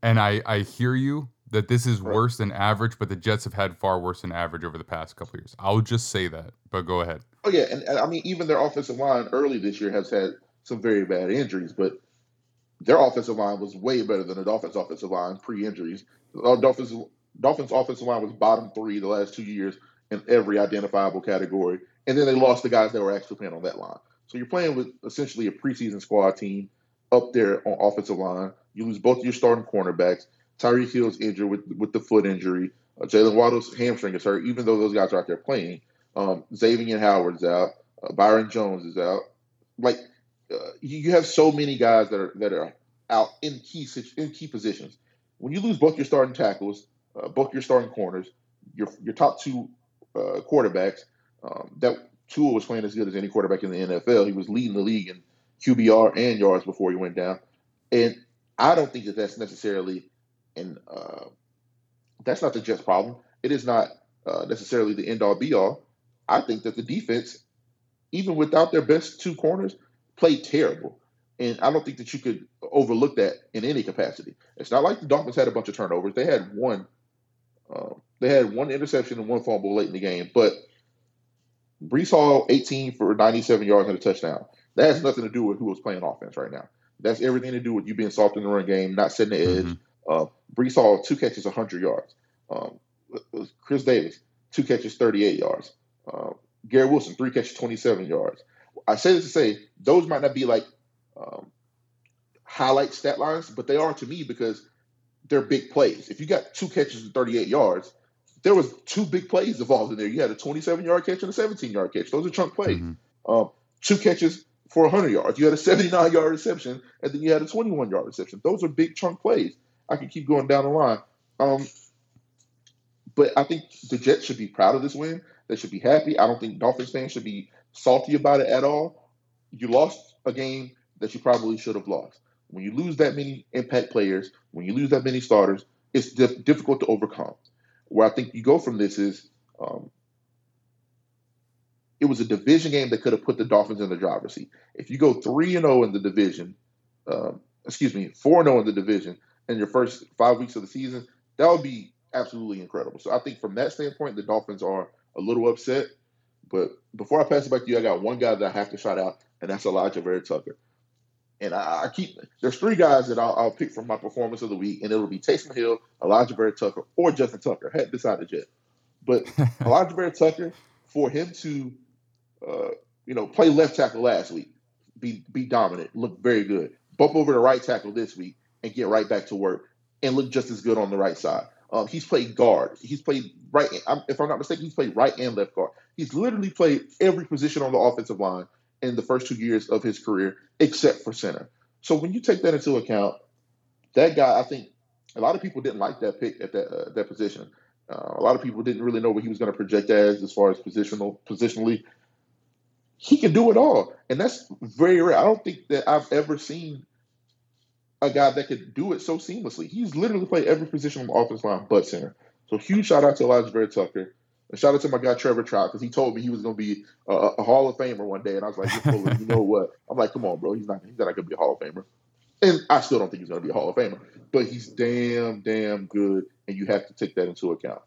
And I I hear you that this is Right. worse than average, but the Jets have had far worse than average over the past couple years. I'll just say that. But go ahead. Oh yeah, and, and I mean even their offensive line early this year has had some very bad injuries, but their offensive line was way better than the Dolphins' offensive line pre-injuries. The Dolphins Dolphins' offensive line was bottom three the last two years in every identifiable category, and then they lost the guys that were actually playing on that line. So you're playing with essentially a preseason squad team up there on offensive line. You lose both of your starting cornerbacks. Tyreek Hill's injured with with the foot injury. Uh, Jaylen Waddle's hamstring is hurt, even though those guys are out there playing. Um, Xavier Howard's out. Uh, Byron Jones is out. Like uh, you, have so many guys that are that are out in key in key positions. When you lose both your starting tackles, uh, both your starting corners, your your top two uh, quarterbacks, um, that Tua was playing as good as any quarterback in the NFL. He was leading the league in QBR and yards before he went down. And I don't think that that's necessarily an uh, that's not the Jets' problem. It is not uh, necessarily the end all be all. I think that the defense, even without their best two corners, played terrible. And I don't think that you could overlook that in any capacity. It's not like the Dolphins had a bunch of turnovers. They had one. Uh, they had one interception and one fumble late in the game, but Breece Hall, 18 for 97 yards and a touchdown. That has nothing to do with who was playing offense right now. That's everything to do with you being soft in the run game, not setting the edge. Mhm. Uh, Breece Hall, two catches, 100 yards. Um, Chris Davis, two catches, 38 yards. Uh, Gary Wilson, three catches, 27 yards. I say this to say those might not be like um, highlight stat lines, but they are to me because they're big plays. If you got two catches and 38 yards, there was two big plays involved in there. You had a 27 yard catch and a 17 yard catch. Those are chunk plays. Mhm. Um, two catches for 100 yards. You had a 79 yard reception, and then you had a 21 yard reception. Those are big chunk plays. I can keep going down the line. Um, but I think the Jets should be proud of this win. They should be happy. I don't think Dolphins fans should be salty about it at all. You lost a game that you probably should have lost. When you lose that many impact players, when you lose that many starters, it's dif- difficult to overcome. Where I think you go from this is um, it was a division game that could have put the Dolphins in the driver's seat. If you go 3 and 0 in the division, um, excuse me, 4 and 0 in the division in your first five weeks of the season, that would be absolutely incredible. So I think from that standpoint, the Dolphins are a little upset. But before I pass it back to you, I got one guy that I have to shout out, and that's Alijah Vera-Tucker. And I, I keep there's three guys that I'll, I'll pick from my performance of the week, and it'll be Taysom Hill, Alijah Vera-Tucker, or Justin Tucker. I hadn't decided yet. But Alijah Vera-Tucker, for him to, uh, you know, play left tackle last week, be be dominant, look very good. Bump over to right tackle this week and get right back to work and look just as good on the right side. Um, he's played guard. He's played right. If I'm not mistaken, he's played right and left guard. He's literally played every position on the offensive line in the first two years of his career, except for center. So when you take that into account, that guy, I think a lot of people didn't like that pick at that uh, that position. Uh, a lot of people didn't really know what he was going to project as, as far as positional positionally. He can do it all, and that's very rare. I don't think that I've ever seen a guy that could do it so seamlessly. He's literally played every position on the offense line but center. So huge shout out to Alijah Vera-Tucker. And shout out to my guy Trevor Trout because he told me he was going to be a, a, Hall of Famer one day, and I was like, you know what? I'm like, come on, bro. He's not. He's not going to be a Hall of Famer, and I still don't think he's going to be a Hall of Famer. But he's damn, damn good, and you have to take that into account.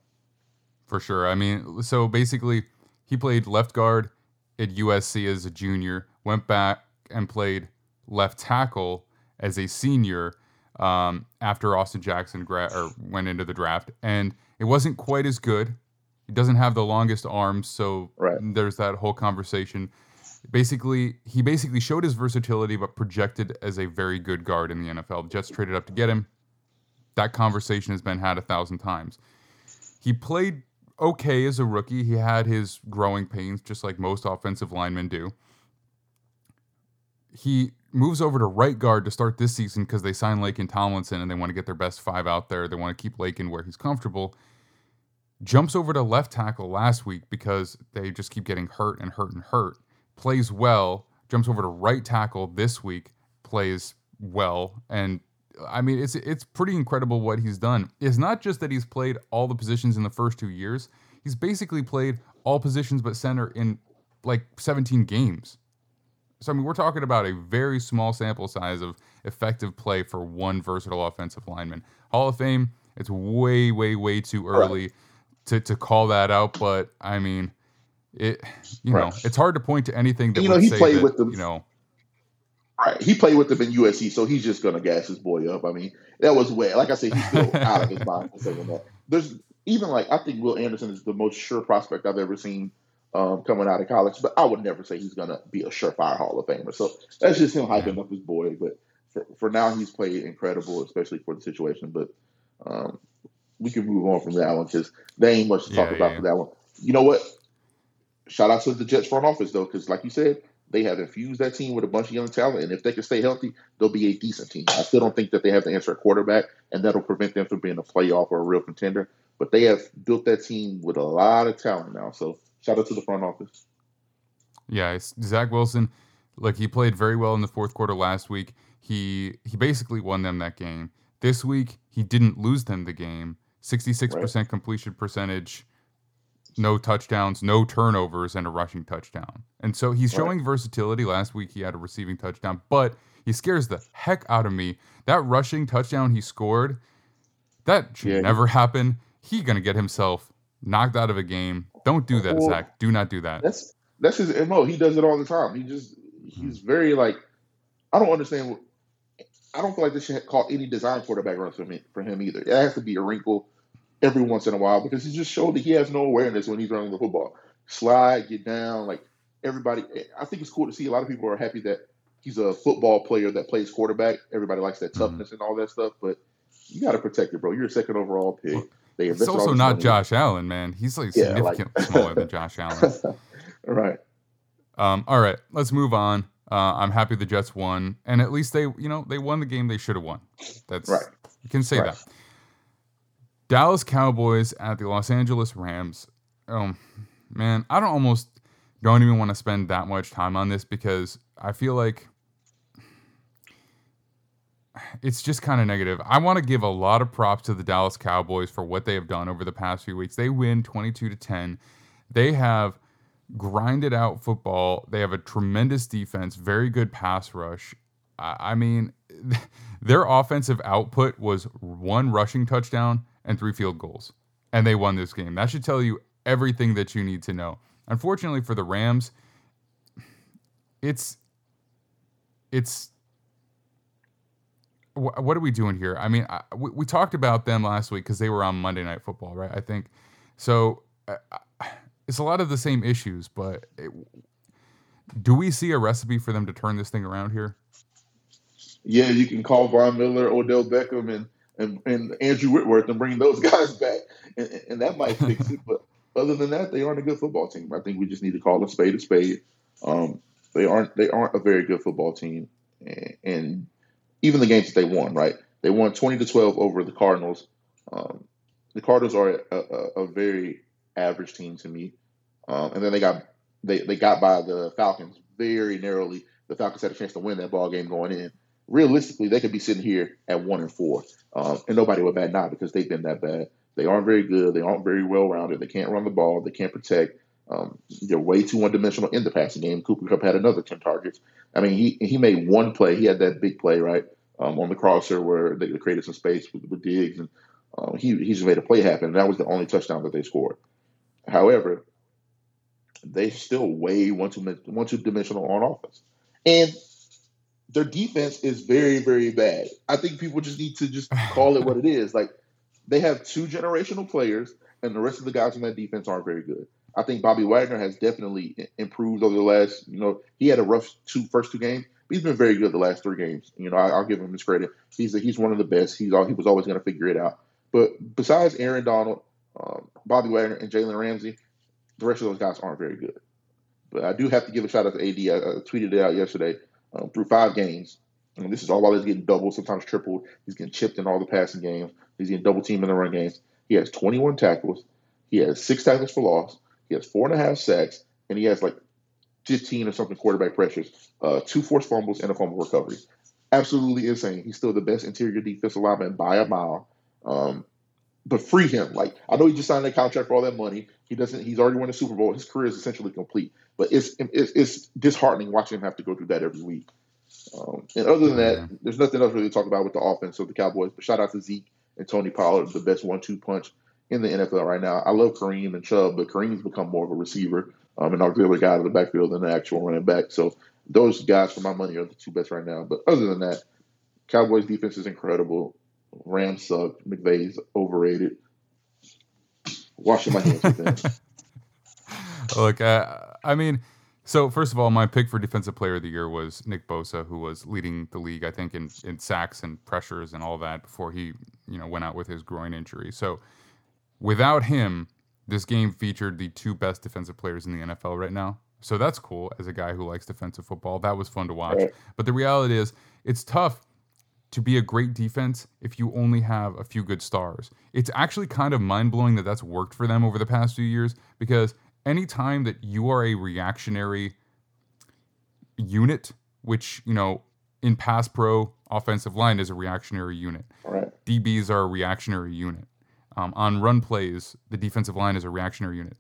For sure. I mean, so basically, he played left guard at USC as a junior, went back and played left tackle as a senior um, after Austin Jackson gra- or went into the draft, and it wasn't quite as good. He doesn't have the longest arms, so right. there's that whole conversation. Basically, he basically showed his versatility, but projected as a very good guard in the NFL. The Jets traded up to get him. That conversation has been had a thousand times. He played okay as a rookie. He had his growing pains, just like most offensive linemen do. He moves over to right guard to start this season because they signed Laken Tomlinson and they want to get their best five out there. They want to keep Laken where he's comfortable. Jumps over to left tackle last week because they just keep getting hurt and hurt and hurt. Plays well. Jumps over to right tackle this week. Plays well. And I mean, it's it's pretty incredible what he's done. It's not just that he's played all the positions in the first two years. He's basically played all positions but center in like 17 games. So I mean, we're talking about a very small sample size of effective play for one versatile offensive lineman. Hall of Fame, it's way, way, way too early right. to to call that out. But I mean, it you right. know, it's hard to point to anything that you know he played that, with them. You know, right? He played with them in USC, so he's just gonna gas his boy up. I mean, that was way. Like I said, he's still out of his mind for saying that. There's even like I think Will Anderson is the most sure prospect I've ever seen um, coming out of college, but I would never say he's going to be a surefire Hall of Famer. So that's just him hyping up his boy. But for, for now, he's played incredible, especially for the situation. But um, we can move on from that one because there ain't much to talk yeah, about yeah. for that one. You know what? Shout out to the Jets front office though, because like you said, they have infused that team with a bunch of young talent, and if they can stay healthy, they'll be a decent team. I still don't think that they have the answer at quarterback, and that'll prevent them from being a playoff or a real contender. But they have built that team with a lot of talent now, so Shout out to the front office. Yeah, Zach Wilson. Like he played very well in the fourth quarter last week. He he basically won them that game. This week he didn't lose them the game. Sixty six percent completion percentage, no touchdowns, no turnovers, and a rushing touchdown. And so he's showing right. versatility. Last week he had a receiving touchdown, but he scares the heck out of me. That rushing touchdown he scored, that should yeah. never happen. He gonna get himself knocked out of a game don't do that, well, Zach. Do not do that. That's that's his mo. He does it all the time. He just he's very like I don't understand. I don't feel like this should call any design quarterback runs for me for him either. It has to be a wrinkle every once in a while because he just showed that he has no awareness when he's running the football. Slide, get down, like everybody. I think it's cool to see. A lot of people are happy that he's a football player that plays quarterback. Everybody likes that mm-hmm. toughness mm-hmm. and all that stuff, but you got to protect it, bro. You're a second overall pick. They it's also not. Josh Allen, man. He's like yeah, significantly like... smaller than Josh Allen. right. Um, all right, let's move on. Uh, I'm happy the Jets won, and at least they, you know, they won the game they should have won. That's right. You can say right. that. Dallas Cowboys at the Los Angeles Rams. Oh man, I don't almost don't even want to spend that much time on this because I feel like it's just kind of negative. I want to give a lot of props to the Dallas Cowboys for what they have done over the past few weeks. They win 22 to 10. They have grinded out football. They have a tremendous defense, very good pass rush. I mean, their offensive output was one rushing touchdown and three field goals, and they won this game. That should tell you everything that you need to know. Unfortunately for the Rams, it's it's what are we doing here? I mean, I, we, we, talked about them last week because they were on Monday Night Football, right? I think so. Uh, it's a lot of the same issues, but it, do we see a recipe for them to turn this thing around here? Yeah, you can call Von Miller, Odell Beckham, and and, and Andrew Whitworth and bring those guys back, and, and that might fix it. But other than that, they aren't a good football team. I think we just need to call a spade a spade. Um, they aren't they aren't a very good football team, and, and even the games that they won, right? They won 20 to 12 over the Cardinals. Um, the Cardinals are a, a, a, very average team to me. Um, and then they got they, they got by the Falcons very narrowly. The Falcons had a chance to win that ball game going in. realistically, they could be sitting here at one and four, um, and nobody would bat an eye because they've been that bad. They aren't very good. They aren't very well rounded. They can't run the ball. They can't protect. Um, they're way too one dimensional in the passing game. Cooper Kupp had another ten targets. I mean, he he made one play. He had that big play right um, on the crosser where they created some space with, with Diggs, and um, he he just made a play happen. And that was the only touchdown that they scored. However, they still way one two one two dimensional on offense, and their defense is very very bad. I think people just need to just call it what it is. Like they have two generational players, and the rest of the guys on that defense aren't very good. I think Bobby Wagner has definitely improved over the last. You know, he had a rough two first two games. But he's been very good the last three games. You know, I, will give him his credit. He's a, he's one of the best. He's all, he was always going to figure it out. But besides Aaron Donald, um, Bobby Wagner, and Jalen Ramsey, the rest of those guys aren't very good. But I do have to give a shout out to AD. I, I tweeted it out yesterday. Um, through five games, and this is all while he's getting doubled, sometimes tripled. He's getting chipped in all the passing games. He's getting double teamed in the run games. He has 21 tackles. He has six tackles for loss. He has four and a half sacks, and he has like 15 or something quarterback pressures, uh, two forced fumbles, and a fumble recovery. Absolutely insane. He's still the best interior defensive lineman by a mile. Um, but free him. Like I know he just signed a contract for all that money. He doesn't. He's already won a Super Bowl. His career is essentially complete. But it's it's, it's disheartening watching him have to go through that every week. Um, and other than that, there's nothing else really to talk about with the offense of the Cowboys. But shout out to Zeke and Tony Pollard, the best one-two punch in the NFL right now. I love Kareem and Chubb, but Kareem's become more of a receiver, um, an auxiliary guy to the backfield than an actual running back. So those guys, for my money, are the two best right now. But other than that, Cowboys defense is incredible. Rams suck. McVay's overrated. Washing my hands with them. Look, uh, I mean, so first of all, my pick for defensive player of the year was Nick Bosa, who was leading the league, I think, in, in sacks and pressures and all that before he, you know, went out with his groin injury. So without him, this game featured the two best defensive players in the NFL right now. So that's cool as a guy who likes defensive football. That was fun to watch. Right. But the reality is, it's tough to be a great defense if you only have a few good stars. It's actually kind of mind blowing that that's worked for them over the past few years because anytime that you are a reactionary unit, which, you know, in pass pro, offensive line is a reactionary unit. Right. DBs are a reactionary unit. Um, on run plays, the defensive line is a reactionary unit.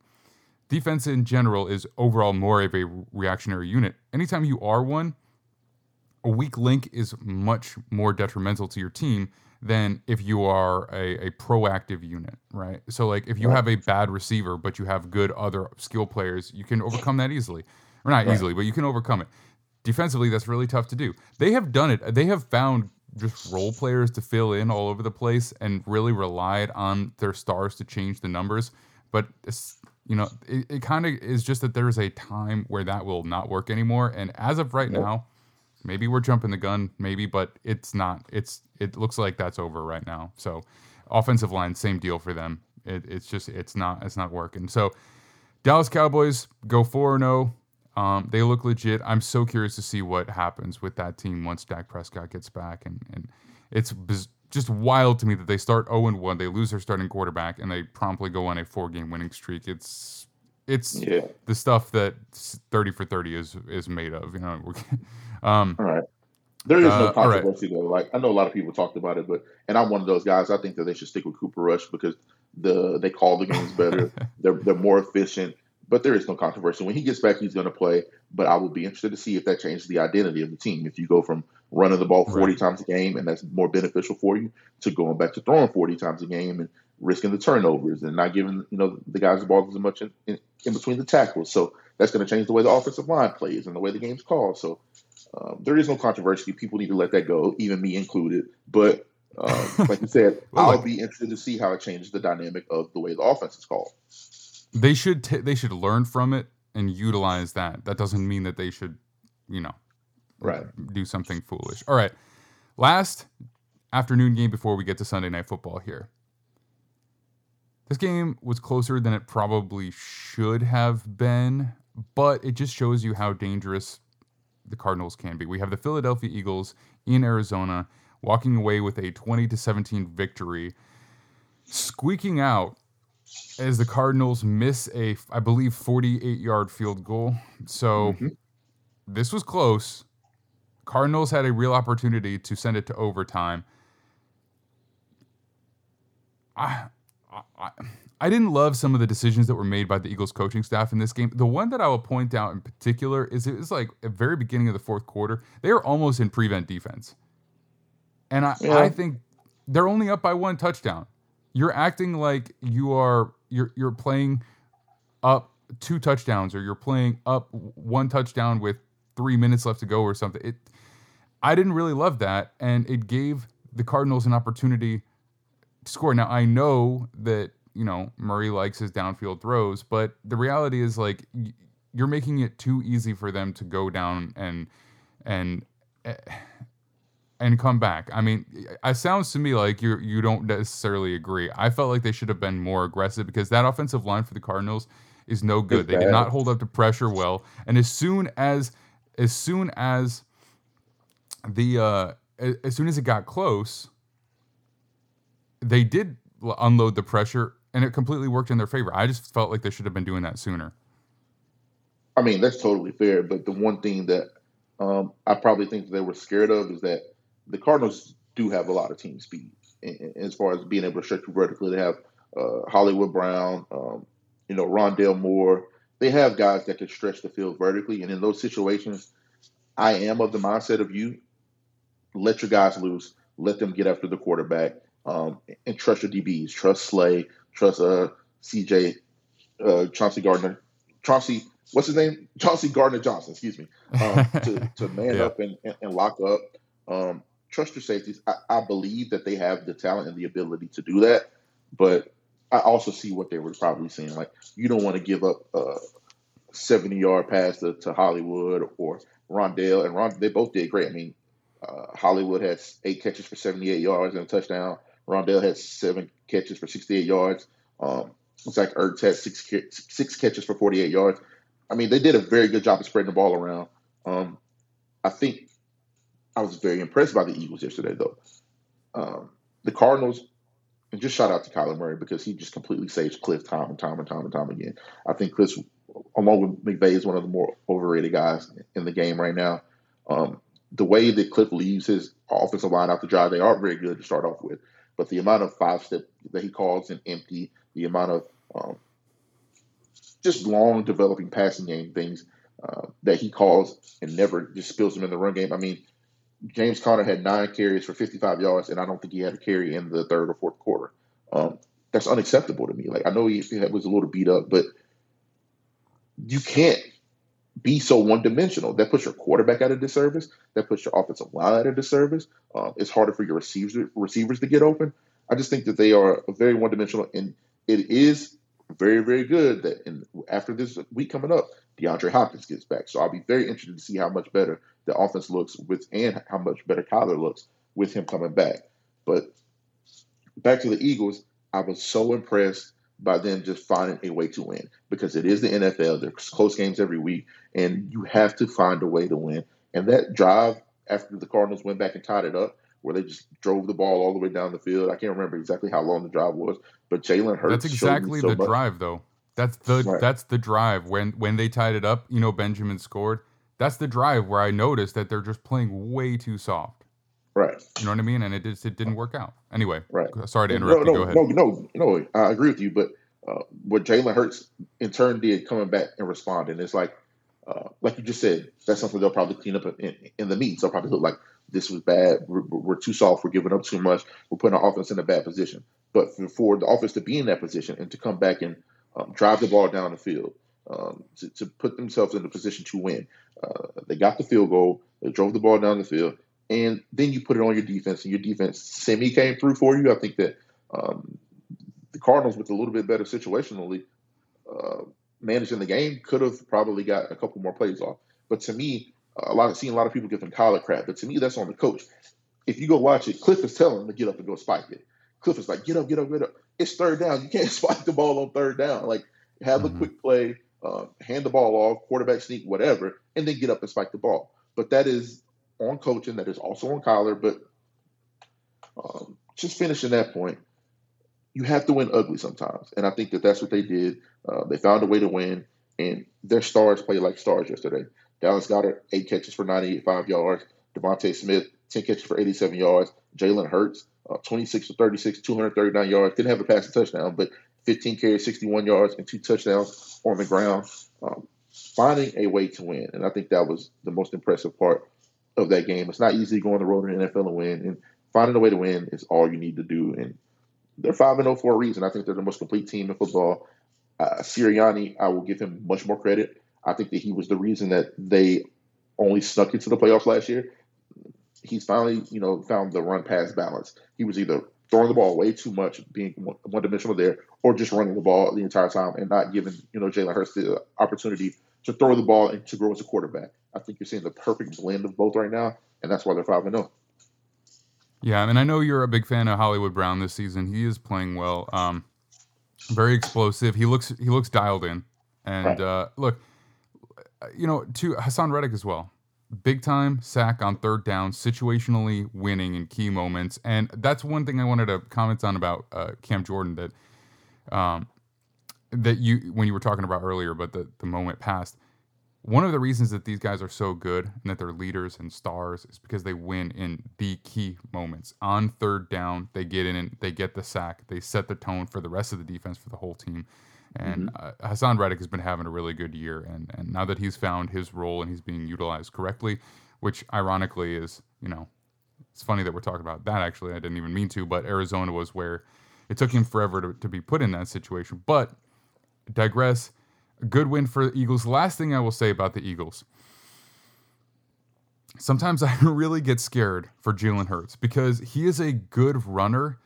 Defense in general is overall more of a reactionary unit. Anytime you are one, a weak link is much more detrimental to your team than if you are a, a proactive unit, right? So, like, if you have a bad receiver, but you have good other skill players, you can overcome that easily. Or not right. easily, but you can overcome it. Defensively, that's really tough to do. They have done it. They have found just role players to fill in all over the place and really relied on their stars to change the numbers. But it's you know, it, it kind of is just that there's a time where that will not work anymore. And as of right now, maybe we're jumping the gun, maybe, but it's not. It's it looks like that's over right now. So offensive line, same deal for them. It, it's just it's not it's not working. So Dallas Cowboys go four zero. Um, they look legit. I'm so curious to see what happens with that team once Dak Prescott gets back, and and it's biz- just wild to me that they start 0 and 1, they lose their starting quarterback, and they promptly go on a four game winning streak. It's it's yeah. the stuff that 30 for 30 is is made of. You know, um, all right. There is no uh, controversy right. though. Like I know a lot of people talked about it, but and I'm one of those guys. I think that they should stick with Cooper Rush because the they call the games better. they're they're more efficient. But there is no controversy. When he gets back, he's going to play. But I would be interested to see if that changes the identity of the team. If you go from running the ball 40 right. times a game and that's more beneficial for you to going back to throwing 40 times a game and risking the turnovers and not giving you know the guys the ball as much in, in, in between the tackles. So that's going to change the way the offensive line plays and the way the game's called. So um, there is no controversy. People need to let that go, even me included. But um, like you said, well, I'll be interested to see how it changes the dynamic of the way the offense is called. They should t- they should learn from it and utilize that. That doesn't mean that they should, you know, right do something foolish. All right, last afternoon game before we get to Sunday night football here. This game was closer than it probably should have been, but it just shows you how dangerous the Cardinals can be. We have the Philadelphia Eagles in Arizona walking away with a 20 to 17 victory, squeaking out as the Cardinals miss a I believe 48 yard field goal. So mm-hmm. this was close, Cardinals had a real opportunity to send it to overtime. I, I, I didn't love some of the decisions that were made by the Eagles coaching staff in this game. The one that I will point out in particular is it was like at the very beginning of the fourth quarter, they were almost in prevent defense. And I, Yeah. I think they're only up by one touchdown. You're acting like you are you're you're playing up two touchdowns or you're playing up one touchdown with three minutes left to go or something. It I didn't really love that, and it gave the Cardinals an opportunity to score. Now I know that you know Murray likes his downfield throws, but the reality is like you're making it too easy for them to go down and and eh, and come back. I mean, it sounds to me like you you don't necessarily agree. I felt like they should have been more aggressive because that offensive line for the Cardinals is no good. They did not hold up to pressure well, and as soon as as soon as the uh as soon as it got close, they did unload the pressure, and it completely worked in their favor. I just felt like they should have been doing that sooner. I mean, that's totally fair. But the one thing that um, I probably think they were scared of is that the Cardinals do have a lot of team speed as far as being able to stretch you vertically. They have uh, Hollywood Brown, um, you know, Rondale Moore. They have guys that can stretch the field vertically. And in those situations, I am of the mindset of you let your guys loose, let them get after the quarterback, um, and trust your DBs. Trust Slay, trust uh, CJ, uh, Chauncey Gardner, Chauncey, what's his name? Chauncey Gardner Johnson, excuse me, um, to, to man Yeah. up and, and, and lock up. Um, trust your safeties. I, I believe that they have the talent and the ability to do that, but I also see what they were probably saying. Like, you don't want to give up a 70 yard pass to, to Hollywood or Rondale. And Ron, they both did great. I mean, uh, Hollywood has eight catches for 78 yards and a touchdown. Rondale had seven catches for 68 yards. Um, Zach Ertz had six six catches for 48 yards. I mean, they did a very good job of spreading the ball around. Um, I think I was very impressed by the Eagles yesterday, though. Um, the Cardinals, and just shout out to Kyler Murray because he just completely saves Cliff time and time and time and time again. I think Cliff, along with McVay, is one of the more overrated guys in the game right now. Um, the way that Cliff leaves his offensive line out to dry, they aren't very good to start off with. But the amount of five step that he calls and empty, the amount of um, just long developing passing game things uh, that he calls and never just spills them in the run game. I mean, James Conner had nine carries for 55 yards, and I don't think he had a carry in the third or fourth quarter. Um, that's unacceptable to me. Like I know he, was a little beat up, but you can't be so one dimensional. That puts your quarterback out of disservice. That puts your offensive line out of disservice. Um, it's harder for your receivers receivers to get open. I just think that they are very one dimensional, and it is very very good that in, after this week coming up, DeAndre Hopkins gets back. So I'll be very interested to see how much better the offense looks with and how much better Kyler looks with him coming back. But back to the Eagles, I was so impressed by them just finding a way to win because it is the NFL. There's close games every week, and you have to find a way to win. And that drive after the Cardinals went back and tied it up, where they just drove the ball all the way down the field. I can't remember exactly how long the drive was, but Jalen Hurts. That's exactly so the much. drive, though. That's the Right. that's the drive when when they tied it up. You know, Benjamin scored. That's the drive where I noticed that they're just playing way too soft. Right. You know what I mean? And it just it didn't work out. Anyway, Right. sorry to interrupt no, you. Go no, ahead. No, no, no. I agree with you, but uh, what Jalen Hurts in turn did coming back and responding, it's like, uh, like you just said, that's something they'll probably clean up in, in the meetings. They'll probably look like this was bad. We're, we're too soft. We're giving up too much. We're putting our offense in a bad position. But for, for the offense to be in that position and to come back and um, drive the ball down the field, um, to, to put themselves in a position to win, uh, they got the field goal. They drove the ball down the field, and then you put it on your defense, and your defense semi came through for you. I think that um, the Cardinals, with a little bit better situationally, uh, managing the game, could have probably got a couple more plays off. But to me, a lot of seeing a lot of people give them Kyler crap, but to me, that's on the coach. If you go watch it, Cliff is telling him to get up and go spike it. Cliff is like, get up, get up, get up. It's third down. You can't spike the ball on third down. Like, have Mhm. a quick play, uh, hand the ball off, quarterback sneak, whatever, and then get up and spike the ball. But that is on coaching. That is also on Kyler. But um, just finishing that point, you have to win ugly sometimes, and I think that that's what they did. Uh, they found a way to win, and their stars played like stars yesterday. Dallas Goedert eight catches for 98 five yards. DeVonta Smith, 10 catches for 87 yards. Jalen Hurts, uh, 26 for 36, 239 yards. Didn't have a passing touchdown, but 15 carries, 61 yards, and two touchdowns on the ground. Um, finding a way to win. And I think that was the most impressive part of that game. It's not easy going the road in the NFL and win. And finding a way to win is all you need to do. And they're 5 0 for a reason. I think they're the most complete team in football. Uh, Sirianni, I will give him much more credit. I think that he was the reason that they only snuck into the playoffs last year. He's finally, you know, found the run pass balance. He was either throwing the ball way too much, being one dimensional there, or just running the ball the entire time and not giving, you know, Jalen Hurts the opportunity to throw the ball and to grow as a quarterback. I think you're seeing the perfect blend of both right now, and that's why they're 5 0. Yeah, and I know you're a big fan of Hollywood Brown this season. He is playing well. Um, very explosive. He looks he looks dialed in. And right. uh, look, you know, to Haason Reddick as well. Big time sack on third down, situationally winning in key moments, and that's one thing I wanted to comment on about uh, Cam Jordan that um, that you when you were talking about earlier, but the the moment passed. One of the reasons that these guys are so good and that they're leaders and stars is because they win in the key moments. On third down, they get in and they get the sack. They set the tone for the rest of the defense for the whole team. And mm-hmm. uh, Haason Reddick has been having a really good year. And, and now that he's found his role and he's being utilized correctly, which ironically is, you know, it's funny that we're talking about that actually. I didn't even mean to, but Arizona was where it took him forever to, to be put in that situation. But digress. Good win for the Eagles. Last thing I will say about the Eagles. Sometimes I really get scared for Jalen Hurts because he is a good runner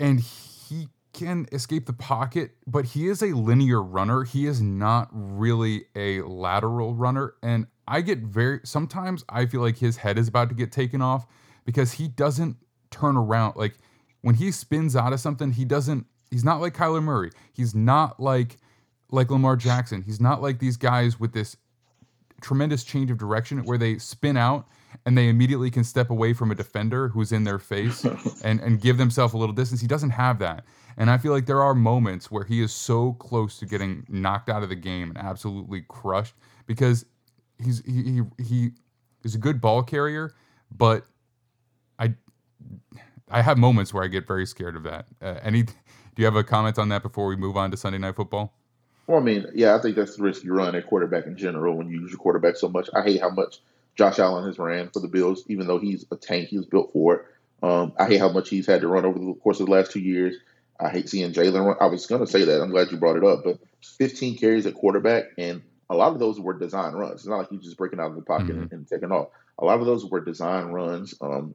and he can escape the pocket, but he is a linear runner. He is not really a lateral runner. And I get very, sometimes I feel like his head is about to get taken off because he doesn't turn around. Like when he spins out of something, he doesn't He's not like Kyler Murray. He's not like like Lamar Jackson. He's not like these guys with this tremendous change of direction where they spin out and they immediately can step away from a defender who's in their face and, and give themselves a little distance. He doesn't have that. And I feel like there are moments where he is so close to getting knocked out of the game and absolutely crushed because he's he he, he is a good ball carrier, but I I have moments where I get very scared of that. Uh, any do you have a comment on that before we move on to Sunday Night Football? Well, I mean, yeah, I think that's the risk you run at quarterback in general when you use your quarterback so much. I hate how much Josh Allen has ran for the Bills, even though he's a tank, he's built for it. Um, I hate how much he's had to run over the course of the last two years. I hate seeing Jalen run. I was going to say that. I'm glad you brought it up. But 15 carries at quarterback, and a lot of those were design runs. It's not like he's just breaking out of the pocket mm-hmm. and, and, taking off. A lot of those were design runs. Um,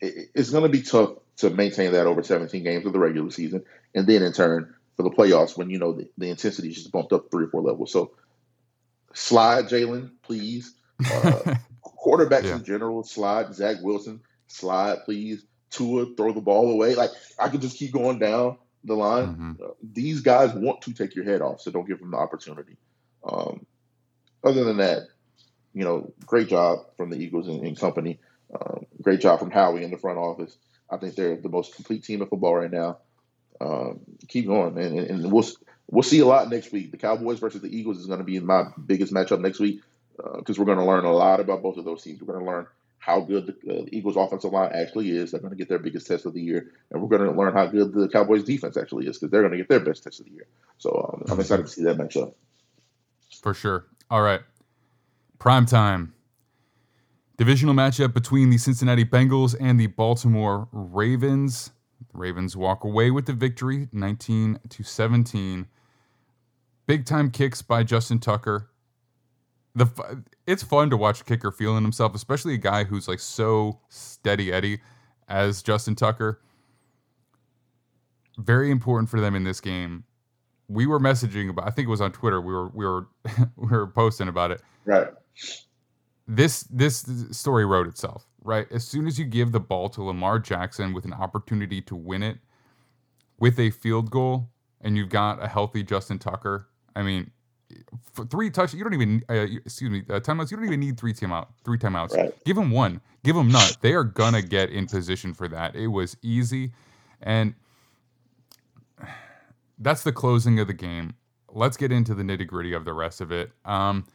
it, it's going to be tough to maintain that over 17 games of the regular season, and then in turn for the playoffs when you know the, the intensity is just bumped up three or four levels. So slide Jalen, please. Uh, quarterbacks yeah. in general, slide Zach Wilson, slide please. Tua, throw the ball away. Like I could just keep going down the line. Mm-hmm. Uh, these guys want to take your head off, so don't give them the opportunity. Um, other than that, you know, great job from the Eagles and, and company. Um, great job from Howie in the front office. I think they're the most complete team of football right now. Um, keep going, and, and, we'll we'll see a lot next week. The Cowboys versus the Eagles is going to be my biggest matchup next week because uh, we're going to learn a lot about both of those teams. We're going to learn how good the, uh, Eagles' offensive line actually is. They're going to get their biggest test of the year, and we're going to learn how good the Cowboys' defense actually is because they're going to get their best test of the year. So um, I'm excited to see that matchup. For sure. All right, prime time. Divisional matchup between the Cincinnati Bengals and the Baltimore Ravens. Ravens walk away with the victory, 19 to 17. Big time kicks by Justin Tucker. The it's fun to watch a kicker feeling himself, especially a guy who's like so steady Eddie as Justin Tucker. Very important for them in this game. We were messaging about. I think it was on Twitter. We were we were we were posting about it. Right this this story wrote itself, right? As soon as you give the ball to Lamar Jackson with an opportunity to win it with a field goal, and you've got a healthy Justin Tucker, I mean, for three touch, you don't even uh, excuse me, uh, timeouts. You don't even need three timeout, three timeouts. Right. Give them one, give them none. They are gonna get in position for that. It was easy, and that's the closing of the game. Let's get into the nitty gritty of the rest of it. Um,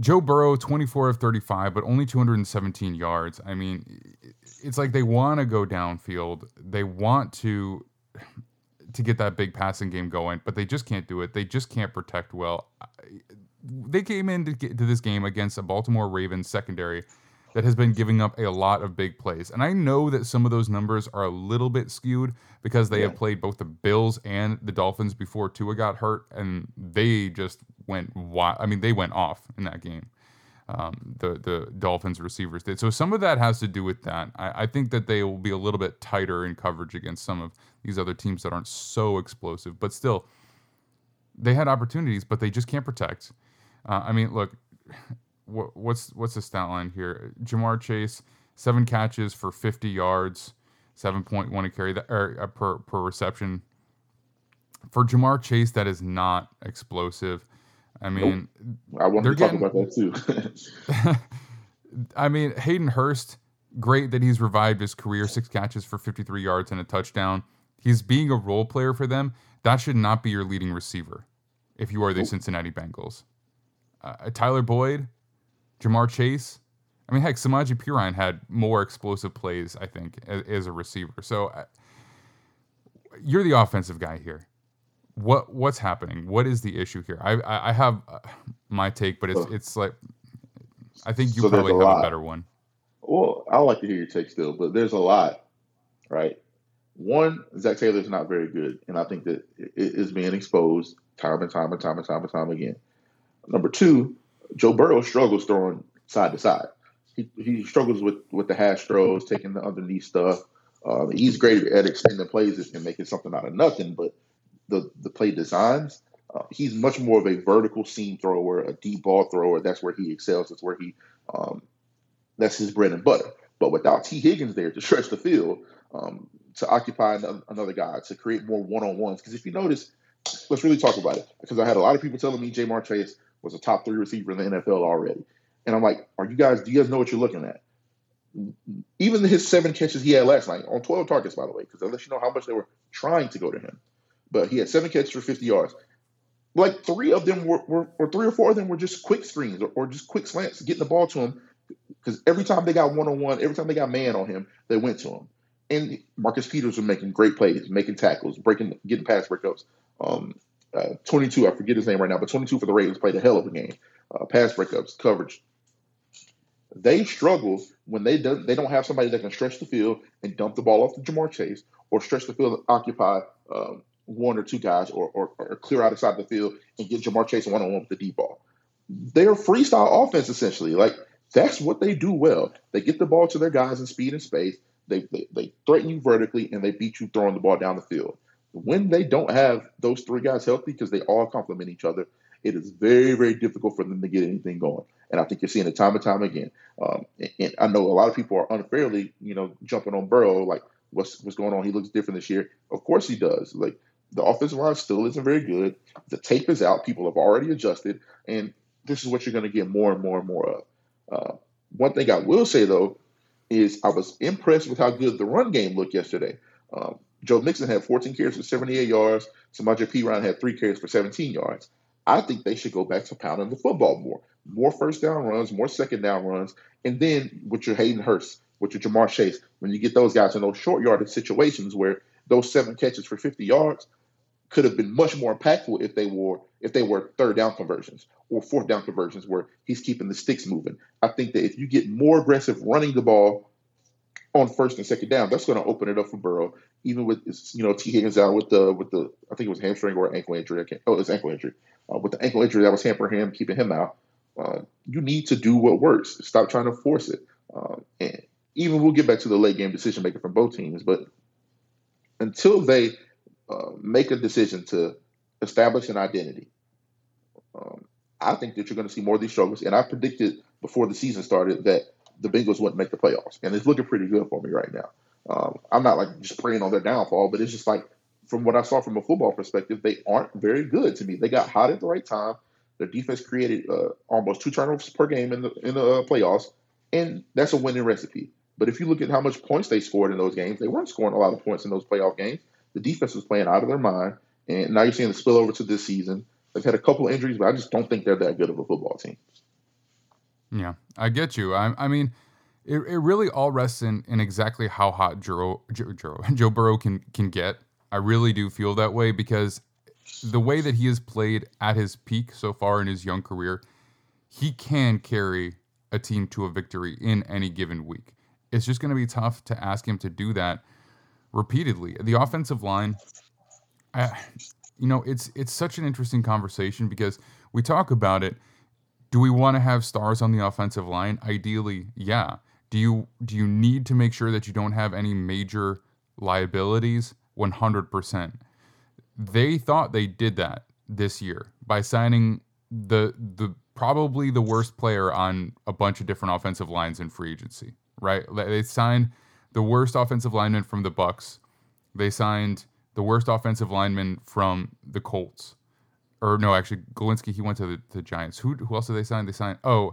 Joe Burrow, 24 of 35, but only 217 yards. I mean, it's like they want to go downfield. They want to to get that big passing game going, but they just can't do it. They just can't protect well. They came into to this game against a Baltimore Ravens secondary that has been giving up a lot of big plays. And I know that some of those numbers are a little bit skewed because they yeah. have played both the Bills and the Dolphins before Tua got hurt, and they just went wild. I mean, they went off in that game. Um, the the Dolphins receivers did. So some of that has to do with that. I, I, think that they will be a little bit tighter in coverage against some of these other teams that aren't so explosive, but still, they had opportunities, but they just can't protect. Uh, I mean, look, what, what's what's the stat line here? Ja'Marr Chase, seven catches for 50 yards, 7.1 a carry that, or, uh, per per reception for Ja'Marr Chase, that is not explosive. I mean, nope. I want to talk getting, about that too. I mean, Hayden Hurst, great that he's revived his career, six catches for 53 yards and a touchdown. He's being a role player for them. That should not be your leading receiver if you are the nope. Cincinnati Bengals. Uh, Tyler Boyd, Ja'Marr Chase. I mean, heck, Samaje Perine had more explosive plays, I think, as, as a receiver. So uh, you're the offensive guy here what what's happening? What is the issue here? I I, I have uh, my take, but it's it's like I think you so probably a have lot. a better one. Well, I like to hear your take still, but there's a lot, right? One, Zac Taylor's not very good, and I think that it is being exposed time and time and time and time and time again. Number two, Joe Burrow struggles throwing side to side. He, he struggles with with the hash throws, taking the underneath stuff. Uh, he's great at extending plays and making something out of nothing, but the the play designs. Uh, he's much more of a vertical seam thrower, a deep ball thrower. That's where he excels. That's where he um, that's his bread and butter. But without Tee Higgins there to stretch the field, um, to occupy another guy, to create more one on ones. Because if you notice, let's really talk about it. Because I had a lot of people telling me Ja'Marr Chase was a top three receiver in the NFL already, and I'm like, are you guys? Do you guys know what you're looking at? Even his seven catches he had last night on 12 targets, by the way, because unless you know how much they were trying to go to him but he had seven catches for 50 yards. Like three of them were, were or three or four of them were just quick screens or, or just quick slants, getting the ball to him. Because every time they got one on one, every time they got man on him, they went to him. And Marcus Peters was making great plays, making tackles, breaking, getting pass breakups. Um, uh, 22, I forget his name right now, but 22 for the Ravens played a hell of a game. Uh, pass breakups, coverage. They struggle when they don't they don't have somebody that can stretch the field and dump the ball off to Ja'Marr Chase or stretch the field and occupy um, one or two guys or, or, or clear out inside the field and get Ja'Marr Chase one on one with the deep ball. They're freestyle offense essentially. Like that's what they do well. They get the ball to their guys in speed and space. They, they, they threaten you vertically and they beat you throwing the ball down the field. When they don't have those three guys healthy because they all complement each other, it is very, very difficult for them to get anything going. And I think you're seeing it time and time again. Um, and, and, I know a lot of people are unfairly, you know, jumping on Burrow like, what's what's going on? He looks different this year. Of course he does. Like the offensive line still isn't very good. The tape is out. People have already adjusted, and this is what you're going to get more and more and more of. Uh, one thing I will say though is I was impressed with how good the run game looked yesterday. Um, Joe Mixon had 14 carries for 78 yards. Samaje Perine had three carries for 17 yards. I think they should go back to pounding the football more, more first down runs, more second down runs, and then with your Hayden Hurst, with your Ja'Marr Chase, when you get those guys in those short yardage situations where those seven catches for 50 yards, could have been much more impactful if they were if they were third down conversions or fourth down conversions where he's keeping the sticks moving. I think that if you get more aggressive running the ball on first and second down, that's going to open it up for Burrow. Even with you know Tee Higgins out with the with the I think it was hamstring or ankle injury. Oh, it's ankle injury. Uh, with the ankle injury that was hampering him, keeping him out. Uh, you need to do what works. Stop trying to force it. Uh, and even we'll get back to the late game decision making from both teams, but until they uh, make a decision to establish an identity. Um, I think that you're going to see more of these struggles. And I predicted before the season started that the Bengals wouldn't make the playoffs. And it's looking pretty good for me right now. Um, I'm not like just praying on their downfall, but it's just like from what I saw from a football perspective, they aren't very good to me. They got hot at the right time. Their defense created uh, almost two turnovers per game in the in the uh, playoffs, and that's a winning recipe. But if you look at how much points they scored in those games, they weren't scoring a lot of points in those playoff games. The defense was playing out of their mind, and now you're seeing the spill over to this season. They've had a couple injuries, but I just don't think they're that good of a football team. Yeah, I get you. I, I mean, it, it really all rests in, in exactly how hot Joe, Joe, Joe, Joe Burrow can can get. I really do feel that way because the way that he has played at his peak so far in his young career, he can carry a team to a victory in any given week. It's just going to be tough to ask him to do that repeatedly. The offensive line, you know, it's it's such an interesting conversation because we talk about it. Do we want to have stars on the offensive line? Ideally, yeah. Do you do you need to make sure that you don't have any major liabilities? 100%. They thought they did that this year by signing the the probably the worst player on a bunch of different offensive lines in free agency, right? They signed the worst offensive lineman from the Bucks. They signed the worst offensive lineman from the Colts. Or no, actually, Glowinski, he went to the, the Giants. Who who else did they sign? They signed oh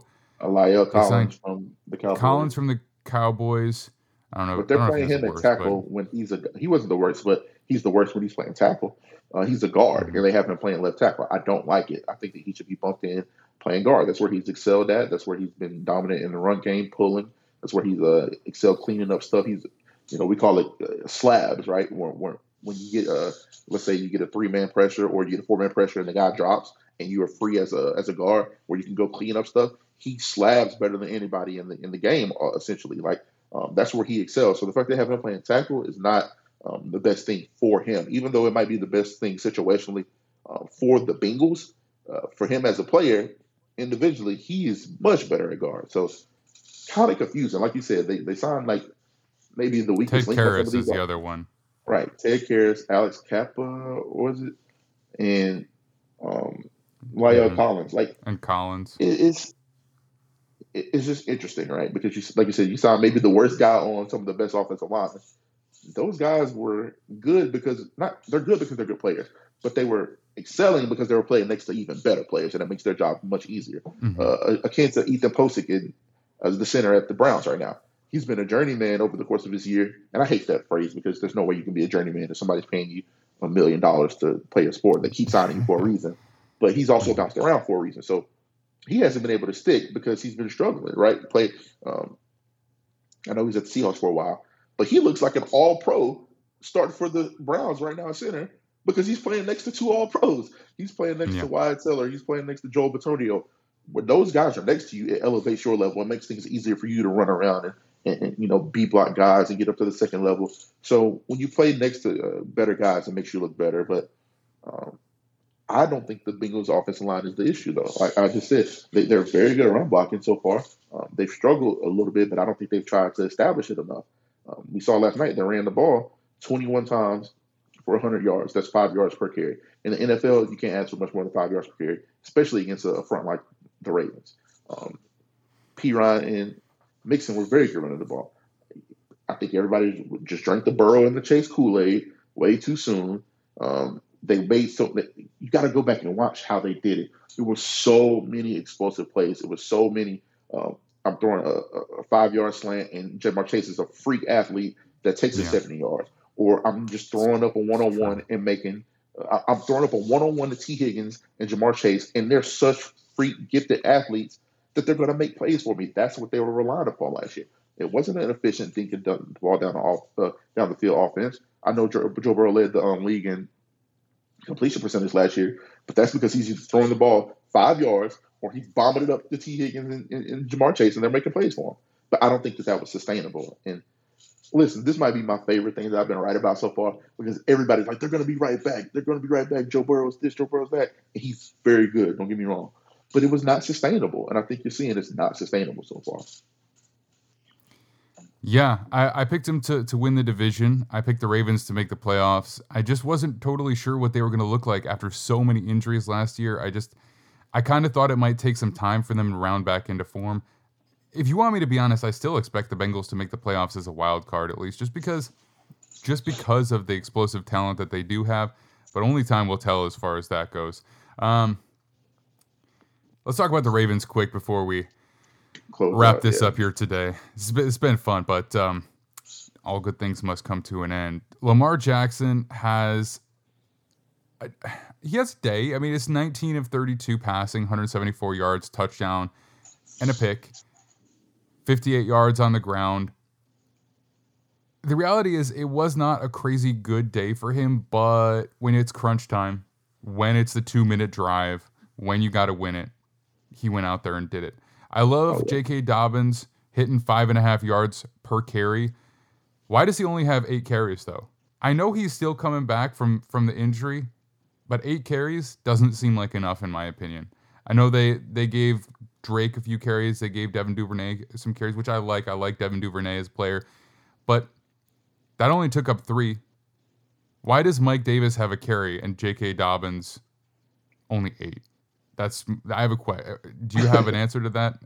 They Collins from the Cowboys. Collins from the Cowboys. I don't know. But they're know playing him at worst, tackle but- when he's a he wasn't the worst, but he's the worst when he's playing tackle. Uh, he's a guard, Mhm. and they have him playing left tackle. I don't like it. I think that he should be bumped in playing guard. That's where he's excelled at. That's where he's been dominant in the run game, pulling. That's where he's uh, excelled cleaning up stuff. He's, you know, we call it uh, slabs, right? When, when, when you get a, let's say you get a three man pressure or you get a four man pressure and the guy drops and you are free as a as a guard where you can go clean up stuff. He slabs better than anybody in the in the game, uh, essentially. Like um, that's where he excels. So the fact they have him playing tackle is not um, the best thing for him, even though it might be the best thing situationally uh, for the Bengals. Uh, for him as a player, individually, he is much better at guard. So kind of confusing. Like you said, they they signed like maybe the Ted weakest link on Karras is the other one. Right, Ted Karras, Alex Cappa, or was it, and um, La'el Mhm. Collins. Like And Collins. it, it's it- it's just interesting, right? Because you, like you said, you saw maybe the worst guy on some of the best offensive linemen. Those guys were good because not they're good because they're good players, but they were excelling because they were playing next to even better players, and it makes their job much easier. Mhm. Uh, akin to Ethan Pocic in, as the center at the Browns right now. He's been a journeyman over the course of his year, and I hate that phrase because there's no way you can be a journeyman if somebody's paying you a million dollars to play a sport. They keep signing you for a reason, but he's also bounced around for a reason. So he hasn't been able to stick because he's been struggling, right? Play. Um, I know he's at the Seahawks for a while, but he looks like an All Pro starting for the Browns right now at center because he's playing next to two All Pros. He's playing next Yeah. to Wyatt Teller. He's playing next to Joel Bitonio. When those guys are next to you, it elevates your level. It makes things easier for you to run around and, and, and you know B block guys and get up to the second level. So when you play next to uh, better guys, it makes you look better. But um, I don't think the Bengals' offensive line is the issue, though. Like I just said, they, they're very good at run blocking so far. Um, they've struggled a little bit, but I don't think they've tried to establish it enough. Um, we saw last night they ran the ball 21 times for 100 yards. That's five yards per carry. In the NFL, you can't for much more than five yards per carry, especially against a front like the Ravens. Um, P. Ryan and Mixon were very good running the ball. I think everybody just drank the Burrow and the Chase Kool Aid way too soon. Um, they made so you got to go back and watch how they did it. There were so many explosive plays. It was so many. Um, I'm throwing a, a- five yard slant, and Ja'Marr Chase is a freak athlete that takes it 70 yards. Or I'm just throwing up a one on one and making. I'm throwing up a one on one to Tee Higgins and Ja'Marr Chase, and they're such freak gifted athletes that they're going to make plays for me. That's what they were relying upon last year. It wasn't an efficient thing to ball down the off uh, down the field offense. I know Joe, Joe Burrow led the um, league in completion percentage last year, but that's because he's throwing the ball five yards or he's bombing it up to Tee Higgins and, and, and Ja'Marr Chase, and they're making plays for him. But I don't think that that was sustainable. And listen, this might be my favorite thing that I've been right about so far because everybody's like, they're going to be right back. They're going to be right back. Joe Burrow's this, Joe Burrow's that. And he's very good. Don't get me wrong. But it was not sustainable. And I think you're seeing it's not sustainable so far. Yeah, I, I picked him to, to win the division. I picked the Ravens to make the playoffs. I just wasn't totally sure what they were going to look like after so many injuries last year. I just, I kind of thought it might take some time for them to round back into form. If you want me to be honest, I still expect the Bengals to make the playoffs as a wild card at least, just because, just because of the explosive talent that they do have. But only time will tell as far as that goes. Um, let's talk about the Ravens quick before we Close wrap out, this yeah. up here today. It's been, it's been fun, but um, all good things must come to an end. Lamar Jackson has he has a day. I mean, it's 19 of 32 passing, 174 yards, touchdown. and a pick, 58 yards on the ground. The reality is, it was not a crazy good day for him, but when it's crunch time, when it's the two minute drive, when you got to win it, he went out there and did it. I love Oh, yeah. J.K. Dobbins hitting five and a half yards per carry. Why does he only have eight carries though? I know he's still coming back from from the injury, but eight carries doesn't seem like enough in my opinion. I know they they gave Drake a few carries, they gave Devin Duvernay some carries, which I like. I like Devin Duvernay as a player, but that only took up three. Why does Mike Davis have a carry and J.K. Dobbins only eight? That's I have a question. Do you have an answer to that?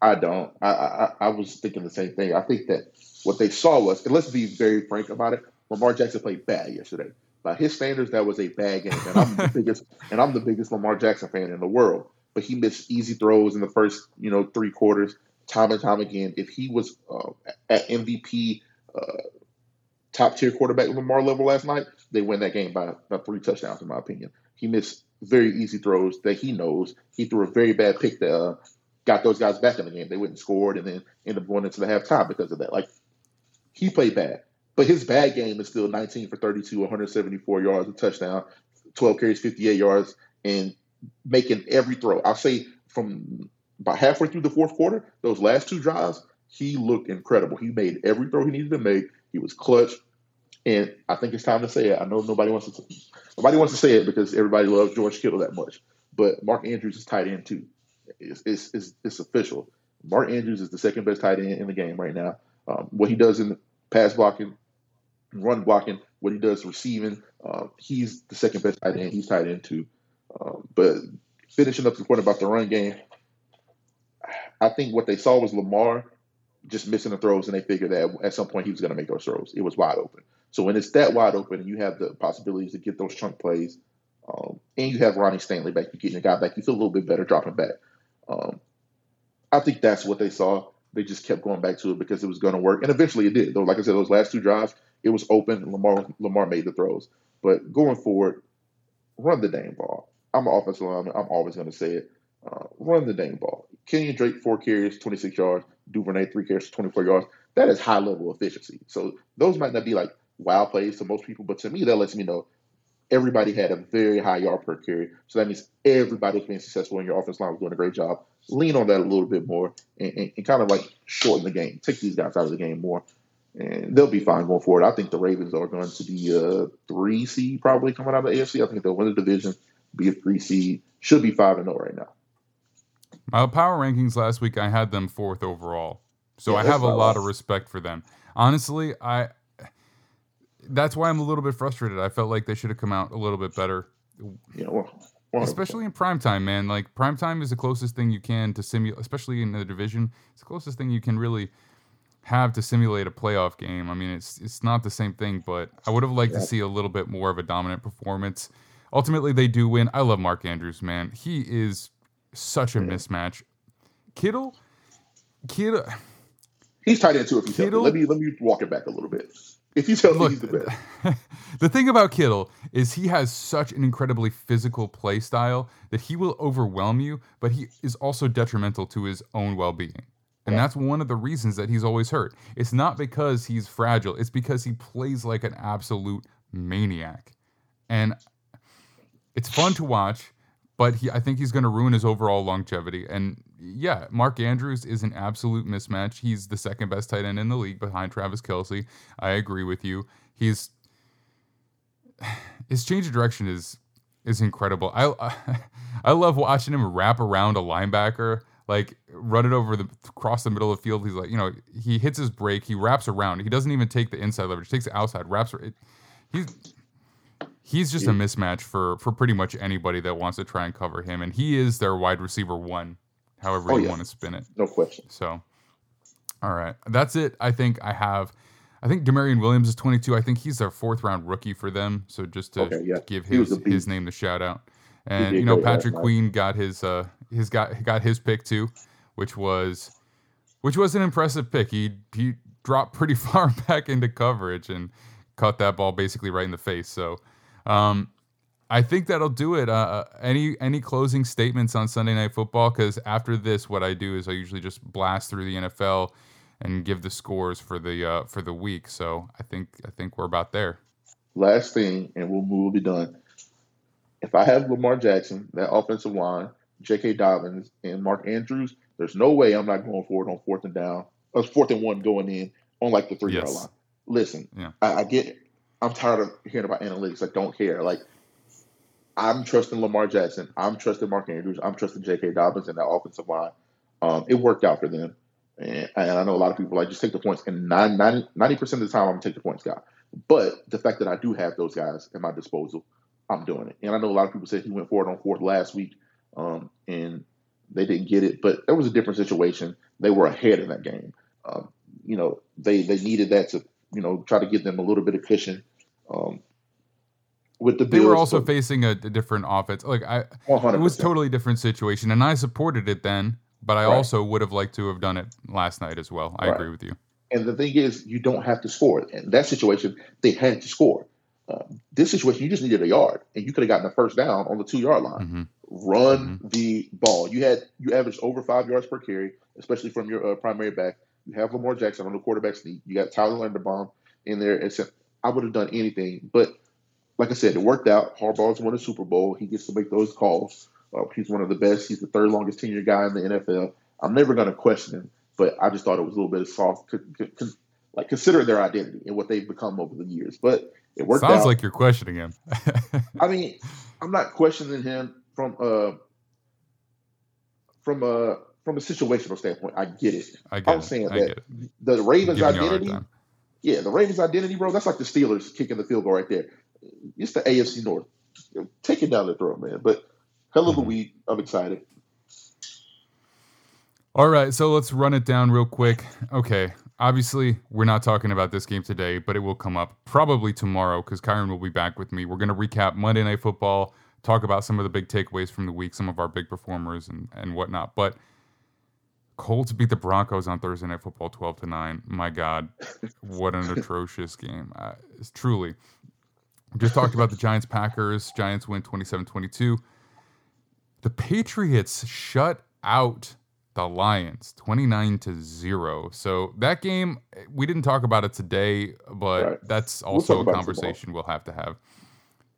I don't. I, I I was thinking the same thing. I think that what they saw was, and let's be very frank about it. Lamar Jackson played bad yesterday. By his standards, that was a bad game, and I'm the biggest and I'm the biggest Lamar Jackson fan in the world. But he missed easy throws in the first, you know, three quarters, time and time again. If he was uh, at MVP, uh, top tier quarterback Lamar level last night, they win that game by, by three touchdowns, in my opinion. He missed very easy throws that he knows. He threw a very bad pick that uh, got those guys back in the game. They went and scored and then ended up going into the halftime because of that. Like he played bad, but his bad game is still 19 for 32, 174 yards, a touchdown, 12 carries, 58 yards, and making every throw. I'll say from about halfway through the fourth quarter, those last two drives, he looked incredible. He made every throw he needed to make. He was clutch, and I think it's time to say it. I know nobody wants to nobody wants to say it because everybody loves George Kittle that much, but Mark Andrews is tight end too. It's it's, it's, it's official. Mark Andrews is the second best tight end in the game right now. Um, what he does in pass blocking, run blocking, what he does receiving, uh, he's the second best tight end. He's tight end too. Um, but finishing up the point about the run game, I think what they saw was Lamar just missing the throws, and they figured that at some point he was going to make those throws. It was wide open. So when it's that wide open, and you have the possibilities to get those chunk plays, um, and you have Ronnie Stanley back, you getting your guy back, you feel a little bit better dropping back. Um, I think that's what they saw. They just kept going back to it because it was going to work, and eventually it did. Though, like I said, those last two drives, it was open. Lamar Lamar made the throws, but going forward, run the dang ball. I'm an offensive lineman. I'm always going to say it. Uh, run the dang ball. Kenyan Drake four carries, 26 yards. Duvernay three carries, 24 yards. That is high level efficiency. So those might not be like wow plays to most people, but to me that lets me know everybody had a very high yard per carry. So that means everybody was being successful and your offense line was doing a great job. Lean on that a little bit more and, and, and kind of like shorten the game. Take these guys out of the game more. And they'll be fine going forward. I think the Ravens are going to be a three seed probably coming out of the AFC. I think they'll win the division, be a three seed. Should be five and zero right now. My power rankings last week, I had them fourth overall, so Yeah, I have a lot of respect for them. Honestly, I that's why I'm a little bit frustrated. I felt like they should have come out a little bit better, You know, well, especially in prime time, man. Like prime time is the closest thing you can to simulate, especially in the division. It's the closest thing you can really have to simulate a playoff game. I mean, it's it's not the same thing, but I would have liked to see a little bit more of a dominant performance. Ultimately, they do win. I love Mark Andrews, man. He is such a Yeah. mismatch. Kittle, Kittle. he's tight end too. If he's. Kittle- let me let me walk it back a little bit. If Look, he's the best. the thing about Kittle is he has such an incredibly physical play style that he will overwhelm you, but he is also detrimental to his own well being. And Yeah. that's one of the reasons that he's always hurt. It's not because he's fragile, it's because he plays like an absolute maniac. And it's fun to watch, but he, I think he's going to ruin his overall longevity. And yeah, Mark Andrews is an absolute mismatch. He's the second best tight end in the league behind Travis Kelce. I agree with you. He's his change of direction is is incredible. I I love watching him wrap around a linebacker, like run it over the across the middle of the field. He's like, you know, he hits his break, he wraps around. He doesn't even take the inside leverage, takes the outside, wraps. It, he's he's just a mismatch for for pretty much anybody that wants to try and cover him, and he is their wide receiver one, however Oh, you yeah. want to spin it. No question. So, all right, that's it. I think I have. I think Damarion Williams is 22. I think he's their fourth round rookie for them. So just to Okay, yeah. give his his name the shout out, and you know Patrick. Queen got his uh his got got his pick too, which was which was an impressive pick. He he dropped pretty far back into coverage and caught that ball basically right in the face. So, um, I think that'll do it. Uh, uh, any any closing statements on Sunday Night Football? Because after this, what I do is I usually just blast through the NFL and give the scores for the uh, for the week. So I think I think we're about there. Last thing, and we'll, we'll be done. If I have Lamar Jackson, that offensive line, J.K. Dobbins, and Mark Andrews, there's no way I'm not going forward on fourth and down, or fourth and one going in on like the three yard Yes. line. Listen, Yeah. I, I get. I'm tired of hearing about analytics. I don't care. Like, I'm trusting Lamar Jackson. I'm trusting Mark Andrews. I'm trusting J.K. Dobbins and that offensive line. Um, it worked out for them. And, and I know a lot of people like just take the points. And 90 percent of the time, I'm gonna take the points guy. But the fact that I do have those guys at my disposal, I'm doing it. And I know a lot of people said he went forward on fourth last week, um, and they didn't get it. But that was a different situation. They were ahead in that game. Um, you know, they they needed that to you know try to give them a little bit of cushion. Um, with the They Bills, were also but facing a, a different offense. Like I, 100%. it was totally different situation, and I supported it then. But I Right. also would have liked to have done it last night as well. I Right. agree with you. And the thing is, you don't have to score. In that situation, they had to score. Uh, this situation, you just needed a yard, and you could have gotten a first down on the two yard line. hmm Run the ball. You had you averaged over five yards per carry, especially from your uh, primary back. You have Lamar Jackson on the quarterback sneak. You got Tyler Linderbaum in there. It's, I would have done anything, but like I said, it worked out. Harbaugh's won a Super Bowl. He gets to make those calls. Uh, he's one of the best. He's the third longest tenure guy in the NFL. I'm never going to question him, but I just thought it was a little bit of soft, c- c- like considering their identity and what they've become over the years. But it worked out. Sounds out. like you're questioning him. I mean, I'm not questioning him from uh from a from a situational standpoint. I get it. I get I'm it. saying I that get it. the Ravens' Giving you a hard identity. Yeah, the Ravens' identity, bro. That's like the Steelers kicking the field goal right there. It's the AFC North. Take it down the throat, man. But hell of a Mhm. week. I'm excited. All right, so let's run it down real quick. Okay, obviously we're not talking about this game today, but it will come up probably tomorrow because Kyron will be back with me. We're going to recap Monday Night Football, talk about some of the big takeaways from the week, some of our big performers and and whatnot. But Colts beat the Broncos on Thursday Night Football, twelve to nine. My God, what an atrocious game! Uh, it's truly. Just talked about the Giants Packers. Giants win 27-22. The Patriots shut out the Lions 29 to 0. So that game we didn't talk about it today, but Right. that's We'll also a conversation we'll have to have.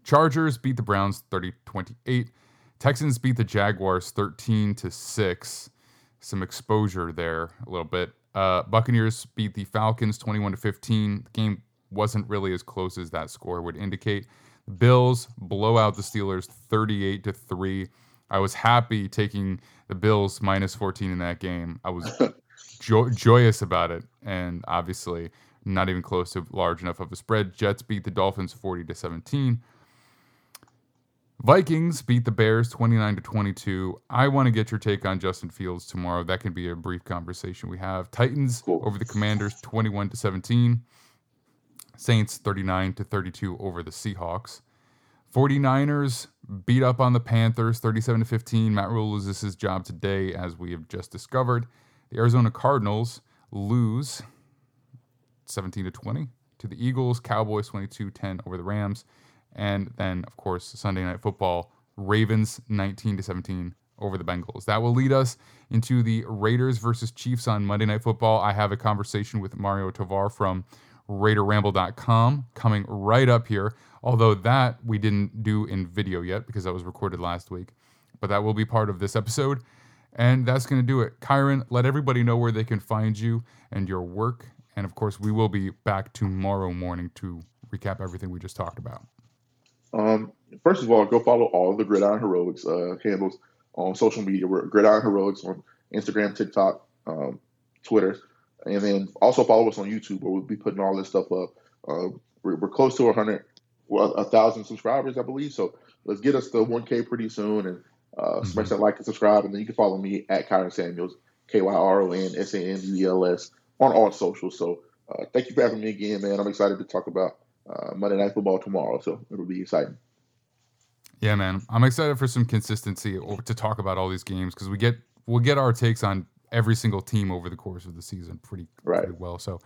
Chargers beat the Browns 30-28. Texans beat the Jaguars 13 to 6. Some exposure there a little bit. Uh, Buccaneers beat the Falcons 21 to 15. The game wasn't really as close as that score would indicate. Bills blow out the Steelers 38 to 3. I was happy taking the Bills minus 14 in that game. I was jo- joyous about it and obviously not even close to large enough of a spread. Jets beat the Dolphins 40 to 17. Vikings beat the Bears 29 to 22. I want to get your take on Justin Fields tomorrow. That can be a brief conversation we have. Titans Cool. over the Commanders 21 to 17. Saints 39 to 32 over the Seahawks. 49ers beat up on the Panthers 37 to 15. Matt Rhule loses his job today, as we have just discovered. The Arizona Cardinals lose 17 to 20 to the Eagles. Cowboys 22 10 over the Rams. And then, of course, Sunday Night Football, Ravens 19 to 17 over the Bengals. That will lead us into the Raiders versus Chiefs on Monday Night Football. I have a conversation with Mario Tovar from RaiderRamble.com coming right up here. Although that we didn't do in video yet because that was recorded last week. But that will be part of this episode. And that's going to do it. Kyron, let everybody know where they can find you and your work. And of course, we will be back tomorrow morning to recap everything we just talked about. Um, first of all, go follow all the Gridiron Heroics uh, handles on social media. We're Gridiron Heroics on Instagram, TikTok, um, Twitter, and then also follow us on YouTube where we'll be putting all this stuff up. Uh, we're, we're close to 100, well, a thousand subscribers, I believe. So let's get us to 1K pretty soon, and uh, smash that like and subscribe, and then you can follow me at Kyron Samuels, K Y R O N S A N U E L S on all socials. So uh, thank you for having me again, man. I'm excited to talk about uh, Monday Night Football tomorrow, so it'll be exciting. Yeah, man. I'm excited for some consistency to talk about all these games because we get we'll get our takes on every single team over the course of the season pretty Right. pretty well. So,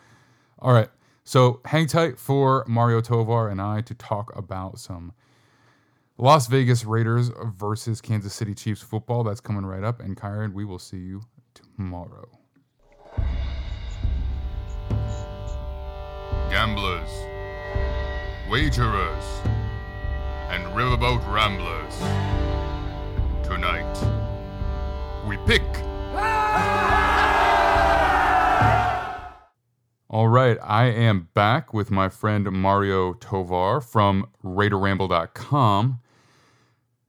all right. So hang tight for Mario Tovar and I to talk about some Las Vegas Raiders versus Kansas City Chiefs football. That's coming right up. And Kyron, we will see you tomorrow. Gamblers, wagerers, and riverboat ramblers. Tonight, we pick. All right, I am back with my friend Mario Tovar from RaiderRamble.com.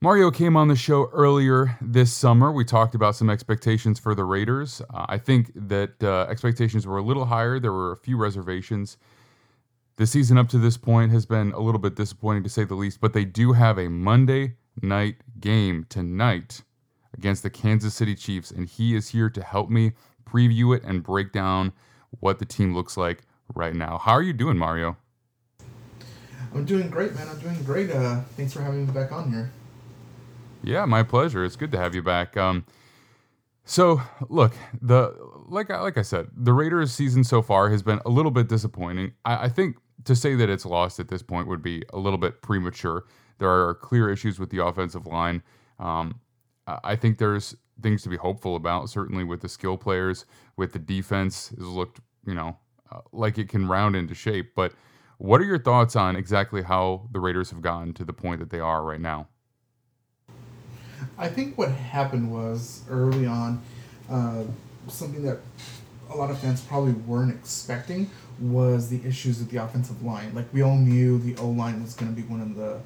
Mario came on the show earlier this summer. We talked about some expectations for the Raiders. Uh, I think that uh, expectations were a little higher. There were a few reservations. The season up to this point has been a little bit disappointing to say the least, but they do have a Monday night game tonight against the Kansas City Chiefs, and he is here to help me preview it and break down what the team looks like right now. How are you doing, Mario? I'm doing great, man. I'm doing great. Uh, thanks for having me back on here. Yeah, my pleasure. It's good to have you back. Um, so look, the like I, like I said, the Raiders' season so far has been a little bit disappointing. I, I think to say that it's lost at this point would be a little bit premature. There are clear issues with the offensive line. Um, I think there's things to be hopeful about. Certainly with the skill players, with the defense has looked, you know, uh, like it can round into shape. But what are your thoughts on exactly how the Raiders have gotten to the point that they are right now? I think what happened was early on, uh, something that a lot of fans probably weren't expecting was the issues with the offensive line. Like we all knew the O line was going to be one of the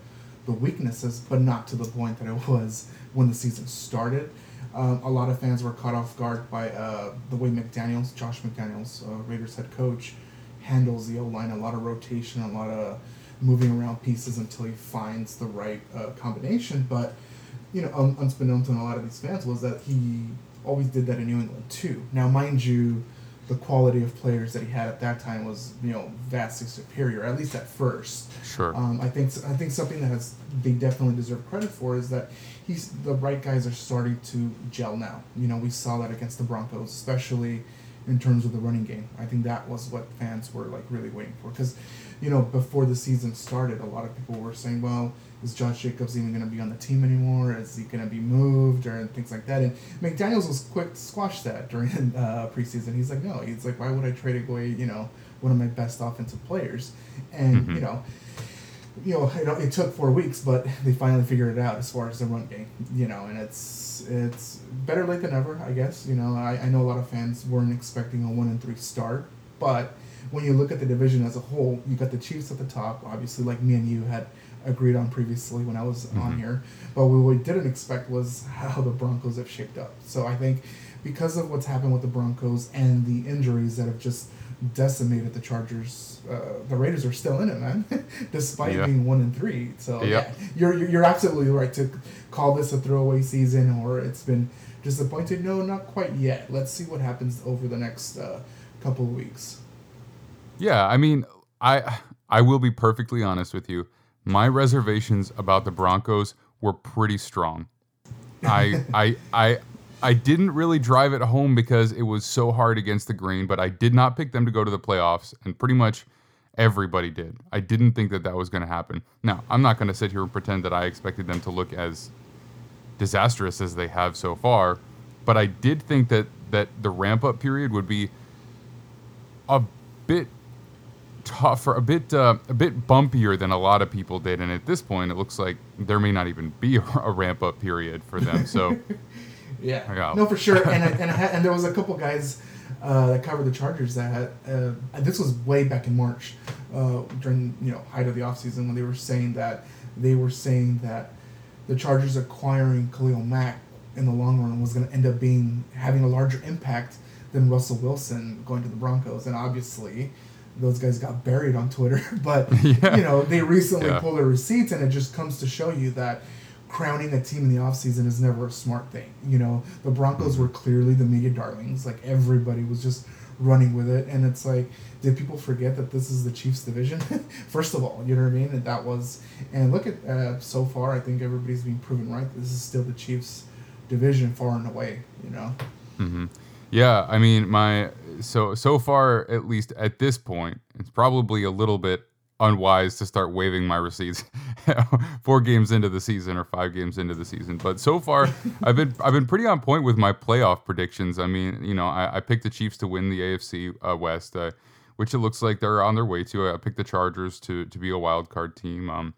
the weaknesses, but not to the point that it was when the season started. Um, a lot of fans were caught off guard by uh, the way McDaniels, Josh McDaniels, uh, Raiders head coach, handles the O line. A lot of rotation, a lot of moving around pieces until he finds the right uh, combination. But you know, un- unbeknownst to a lot of these fans was that he always did that in New England too. Now, mind you, the quality of players that he had at that time was you know vastly superior, at least at first. Sure. Um, I think I think something that has they definitely deserve credit for is that he's the right guys are starting to gel now. You know, we saw that against the Broncos, especially in terms of the running game. I think that was what fans were like really waiting for because, you know, before the season started, a lot of people were saying, well, is Josh Jacobs even going to be on the team anymore? Is he going to be moved or things like that? And McDaniels was quick to squash that during uh, preseason. He's like, no, he's like, why would I trade away, you know, one of my best offensive players? And Mhm. you know, you know, it, it took four weeks, but they finally figured it out as far as the run game. You know, and it's it's better late than ever, I guess. You know, I, I know a lot of fans weren't expecting a one and three start, but when you look at the division as a whole, you got the Chiefs at the top, obviously, like me and you had agreed on previously when I was on Mhm. here. But what we didn't expect was how the Broncos have shaped up. So I think because of what's happened with the Broncos and the injuries that have just decimated the Chargers, uh, the Raiders are still in it, man, despite Yeah. being one and three. So yeah, you're you're you're absolutely right to call this a throwaway season or it's been disappointed. No, not quite yet. Let's see what happens over the next uh, couple of weeks. Yeah, I mean, I I will be perfectly honest with you. My reservations about the Broncos were pretty strong. I I I I didn't really drive it home because it was so hard against the grain, but I did not pick them to go to the playoffs, and pretty much everybody did. I didn't think that that was going to happen. Now, I'm not going to sit here and pretend that I expected them to look as disastrous as they have so far, but I did think that that the ramp up period would be a bit tougher, a bit uh, a bit bumpier than a lot of people did. And at this point, it looks like there may not even be a, ramp up period for them. So Yeah, no, for sure. And I, and and there was a couple guys uh, that covered the Chargers that. Uh, this was way back in March, uh, during you know height of the offseason when they were saying that they were saying that the Chargers acquiring Khalil Mack in the long run was going to end up being having a larger impact than Russell Wilson going to the Broncos, and obviously. Those guys got buried on Twitter, but Yeah. you know they recently Yeah. pulled their receipts, and it just comes to show you that crowning a team in the offseason is never a smart thing. You know, the Broncos were clearly the media darlings. Like everybody was just running with it. And it's like, did people forget that this is the Chiefs division? First of all, you know what I mean? And that was, and look at, uh, so far, I think everybody's being proven right. This is still the Chiefs division far and away, you know? hmm yeah, I mean, my so so far at least at this point, it's probably a little bit unwise to start waving my receipts four games into the season or five games into the season. But so far, I've been I've been pretty on point with my playoff predictions. I mean, you know, I, I picked the Chiefs to win the AFC uh, West, uh, which it looks like they're on their way to. I picked the Chargers to to be a wild card team. Um,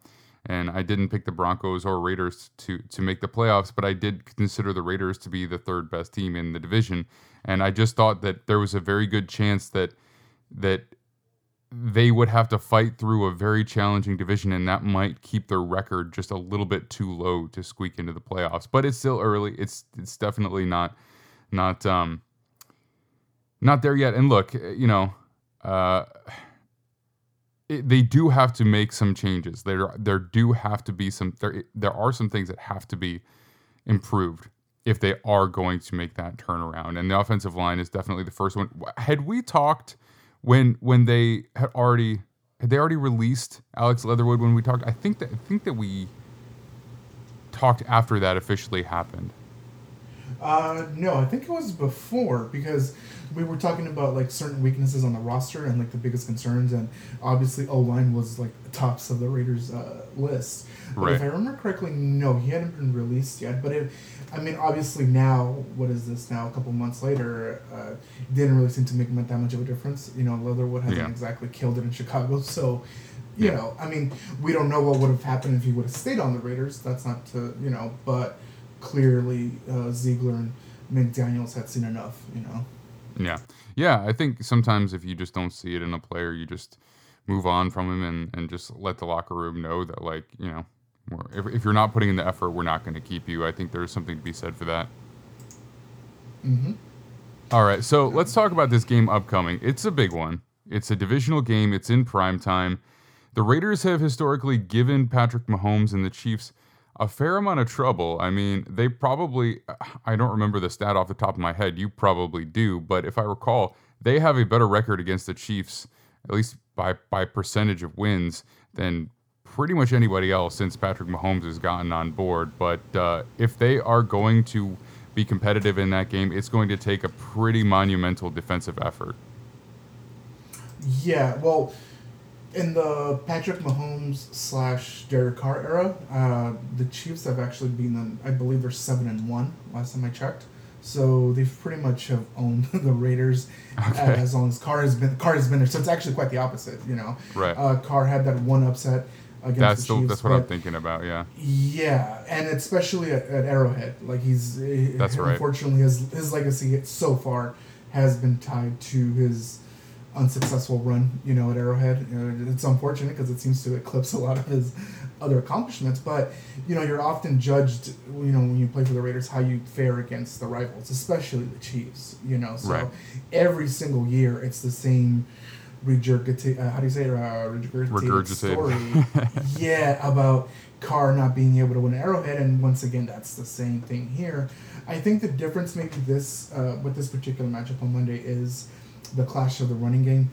and I didn't pick the Broncos or Raiders to to make the playoffs, but I did consider the Raiders to be the third best team in the division, and I just thought that there was a very good chance that that they would have to fight through a very challenging division, and that might keep their record just a little bit too low to squeak into the playoffs. But it's still early. It's it's definitely not not um not there yet. And look, you know, uh, it, they do have to make some changes. There there do have to be some there there are some things that have to be improved if they are going to make that turnaround. And the offensive line is definitely the first one. Had we talked when when they had already had they already released Alex Leatherwood when we talked? I think that I think that we talked after that officially happened. Uh, no, I think it was before because we were talking about like certain weaknesses on the roster and like the biggest concerns, and obviously O line was like the tops of the Raiders uh, list. But Right. if I remember correctly, no, he hadn't been released yet. But it, I mean, obviously now, what is this now? A couple months later, uh, didn't really seem to make that much of a difference. You know, Leatherwood hasn't Yeah. exactly killed it in Chicago, so. You Yeah. know, I mean, we don't know what would have happened if he would have stayed on the Raiders. That's not to, you know, but clearly uh, Ziegler and McDaniels had seen enough, you know. Yeah. Yeah. I think sometimes if you just don't see it in a player, you just move on from him and, and just let the locker room know that, like, you know, we're, if, if you're not putting in the effort, we're not going to keep you. I think there's something to be said for that. Mm-hmm. All right. So let's talk about this game upcoming. It's a big one, it's a divisional game, it's in prime time. The Raiders have historically given Patrick Mahomes and the Chiefs a fair amount of trouble. I mean, they probably, I don't remember the stat off the top of my head. You probably do. But if I recall, they have a better record against the Chiefs, at least by, by percentage of wins, than pretty much anybody else since Patrick Mahomes has gotten on board. But uh, if they are going to be competitive in that game, it's going to take a pretty monumental defensive effort. Yeah, well, in the Patrick Mahomes slash Derek Carr era, uh, the Chiefs have actually beaten them. I believe they're seven and one last time I checked. So they've pretty much have owned the Raiders uh, Okay. as long as Carr has been Carr has been there. So it's actually quite the opposite, you know. Right. Uh, Carr had that one upset against That's the the, that's what I'm thinking about. Yeah. Yeah, and especially at, at Arrowhead, like he's That's right. Unfortunately, his his legacy so far has been tied to his unsuccessful run. You know, at Arrowhead, Uh, it's unfortunate because it seems to eclipse a lot of his other accomplishments. But you know, you're often judged. You know, when you play for the Raiders, how you fare against the rivals, especially the Chiefs. You know, so Right. every single year it's the same. Regurgitate, uh, how do you say it? Uh, regurgitated Regurgitated. story yeah, about Carr not being able to win Arrowhead, and once again, that's the same thing here. I think the difference maybe this uh, with this particular matchup on Monday is the clash of the running game,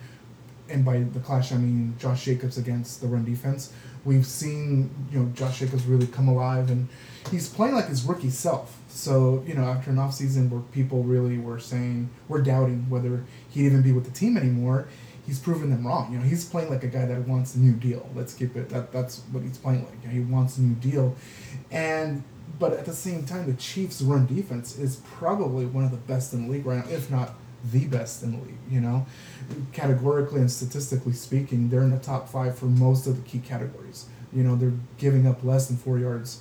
and by the clash I mean Josh Jacobs against the run defense. We've seen you know Josh Jacobs really come alive, and he's playing like his rookie self. So you know after an offseason where people really were saying were doubting whether he'd even be with the team anymore he's proven them wrong. You know, he's playing like a guy that wants a new deal. Let's keep it. That that's what he's playing like. You know, he wants a new deal, and but at the same time, the Chiefs' run defense is probably one of the best in the league right now, if not the best in the league. You know, categorically and statistically speaking, they're in the top five for most of the key categories. You know, they're giving up less than four yards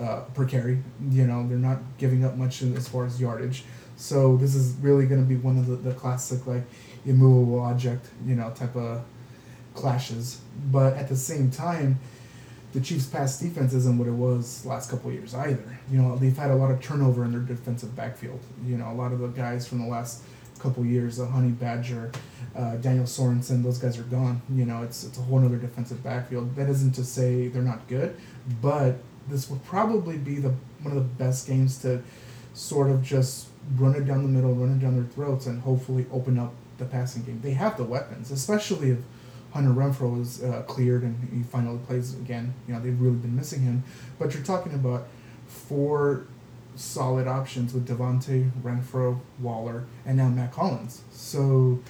uh, per carry. You know, they're not giving up much in, as far as yardage. So this is really going to be one of the, the classic like immovable object, you know, type of clashes. But at the same time, the Chiefs' pass defense isn't what it was last couple years either. You know, they've had a lot of turnover in their defensive backfield. You know, a lot of the guys from the last couple years, uh, Honey Badger, uh, Daniel Sorensen, those guys are gone. You know, it's it's a whole other defensive backfield. That isn't to say they're not good, but this would probably be the one of the best games to sort of just run it down the middle, run it down their throats, and hopefully open up the passing game. They have the weapons, especially if Hunter Renfrow is uh, cleared and he finally plays again. You know, they've really been missing him. But you're talking about four solid options with Davante, Renfrow, Waller, and now Mack Hollins. So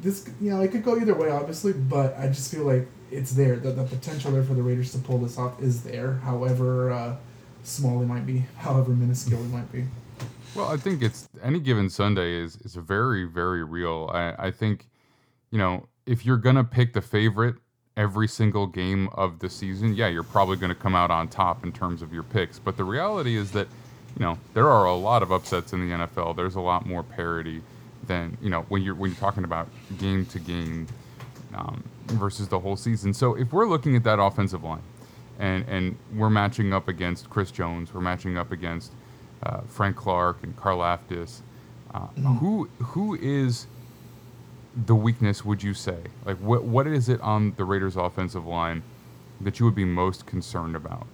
this you know it could go either way, obviously, but I just feel like it's there. The, the potential there for the Raiders to pull this off is there. However uh, small it might be, however minuscule it might be. Well, I think it's any given Sunday is is very very real. I I think, you know, if you're gonna pick the favorite every single game of the season, yeah, you're probably gonna come out on top in terms of your picks. But the reality is that, you know, there are a lot of upsets in the NFL. There's a lot more parity than you know when you're when you're talking about game to game um, versus the whole season. So if we're looking at that offensive line, and and we're matching up against Chris Jones, we're matching up against uh, Frank Clark and Karlaftis. Uh, Who who is the weakness? Would you say? Like what what is it on the Raiders' offensive line that you would be most concerned about?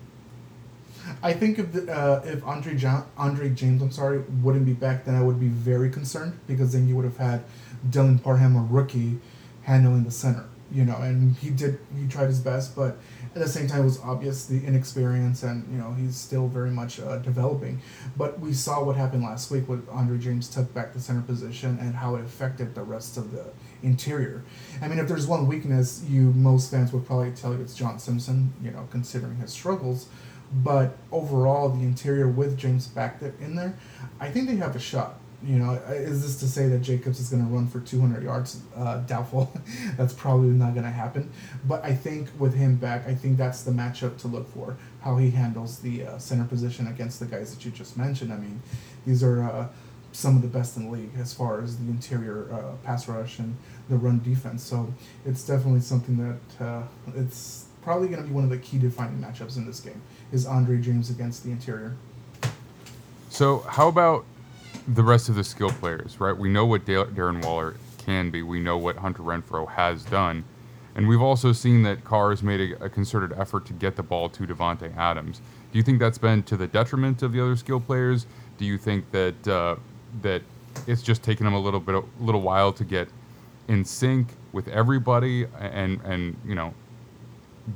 I think if the, uh, if Andre jo- Andre James, I'm sorry, wouldn't be back, then I would be very concerned because then you would have had Dylan Parham, a rookie, handling the center. You know, and he did he tried his best, but at the same time it was obvious the inexperience and you know he's still very much uh, developing. But we saw what happened last week when Andre James took back the center position and how it affected the rest of the interior. I mean, if there's one weakness, you most fans would probably tell you it's John Simpson. You know, considering his struggles. But overall, the interior with James back there in there, I think they have a shot. You know, is this to say that Jacobs is going to run for 200 yards? Uh, doubtful. that's probably not going to happen. But I think with him back, I think that's the matchup to look for. How he handles the uh, center position against the guys that you just mentioned. I mean, these are uh, some of the best in the league as far as the interior uh, pass rush and the run defense. So it's definitely something that uh, it's probably going to be one of the key defining matchups in this game is Andre James against the interior. So how about the rest of the skill players? Right, we know what Darren Waller can be. We know what Hunter Renfrow has done, and we've also seen that Carr has made a, a concerted effort to get the ball to Davante Adams. Do you think that's been to the detriment of the other skill players? Do you think that uh, that it's just taken them a little bit, a little while to get in sync with everybody, and and you know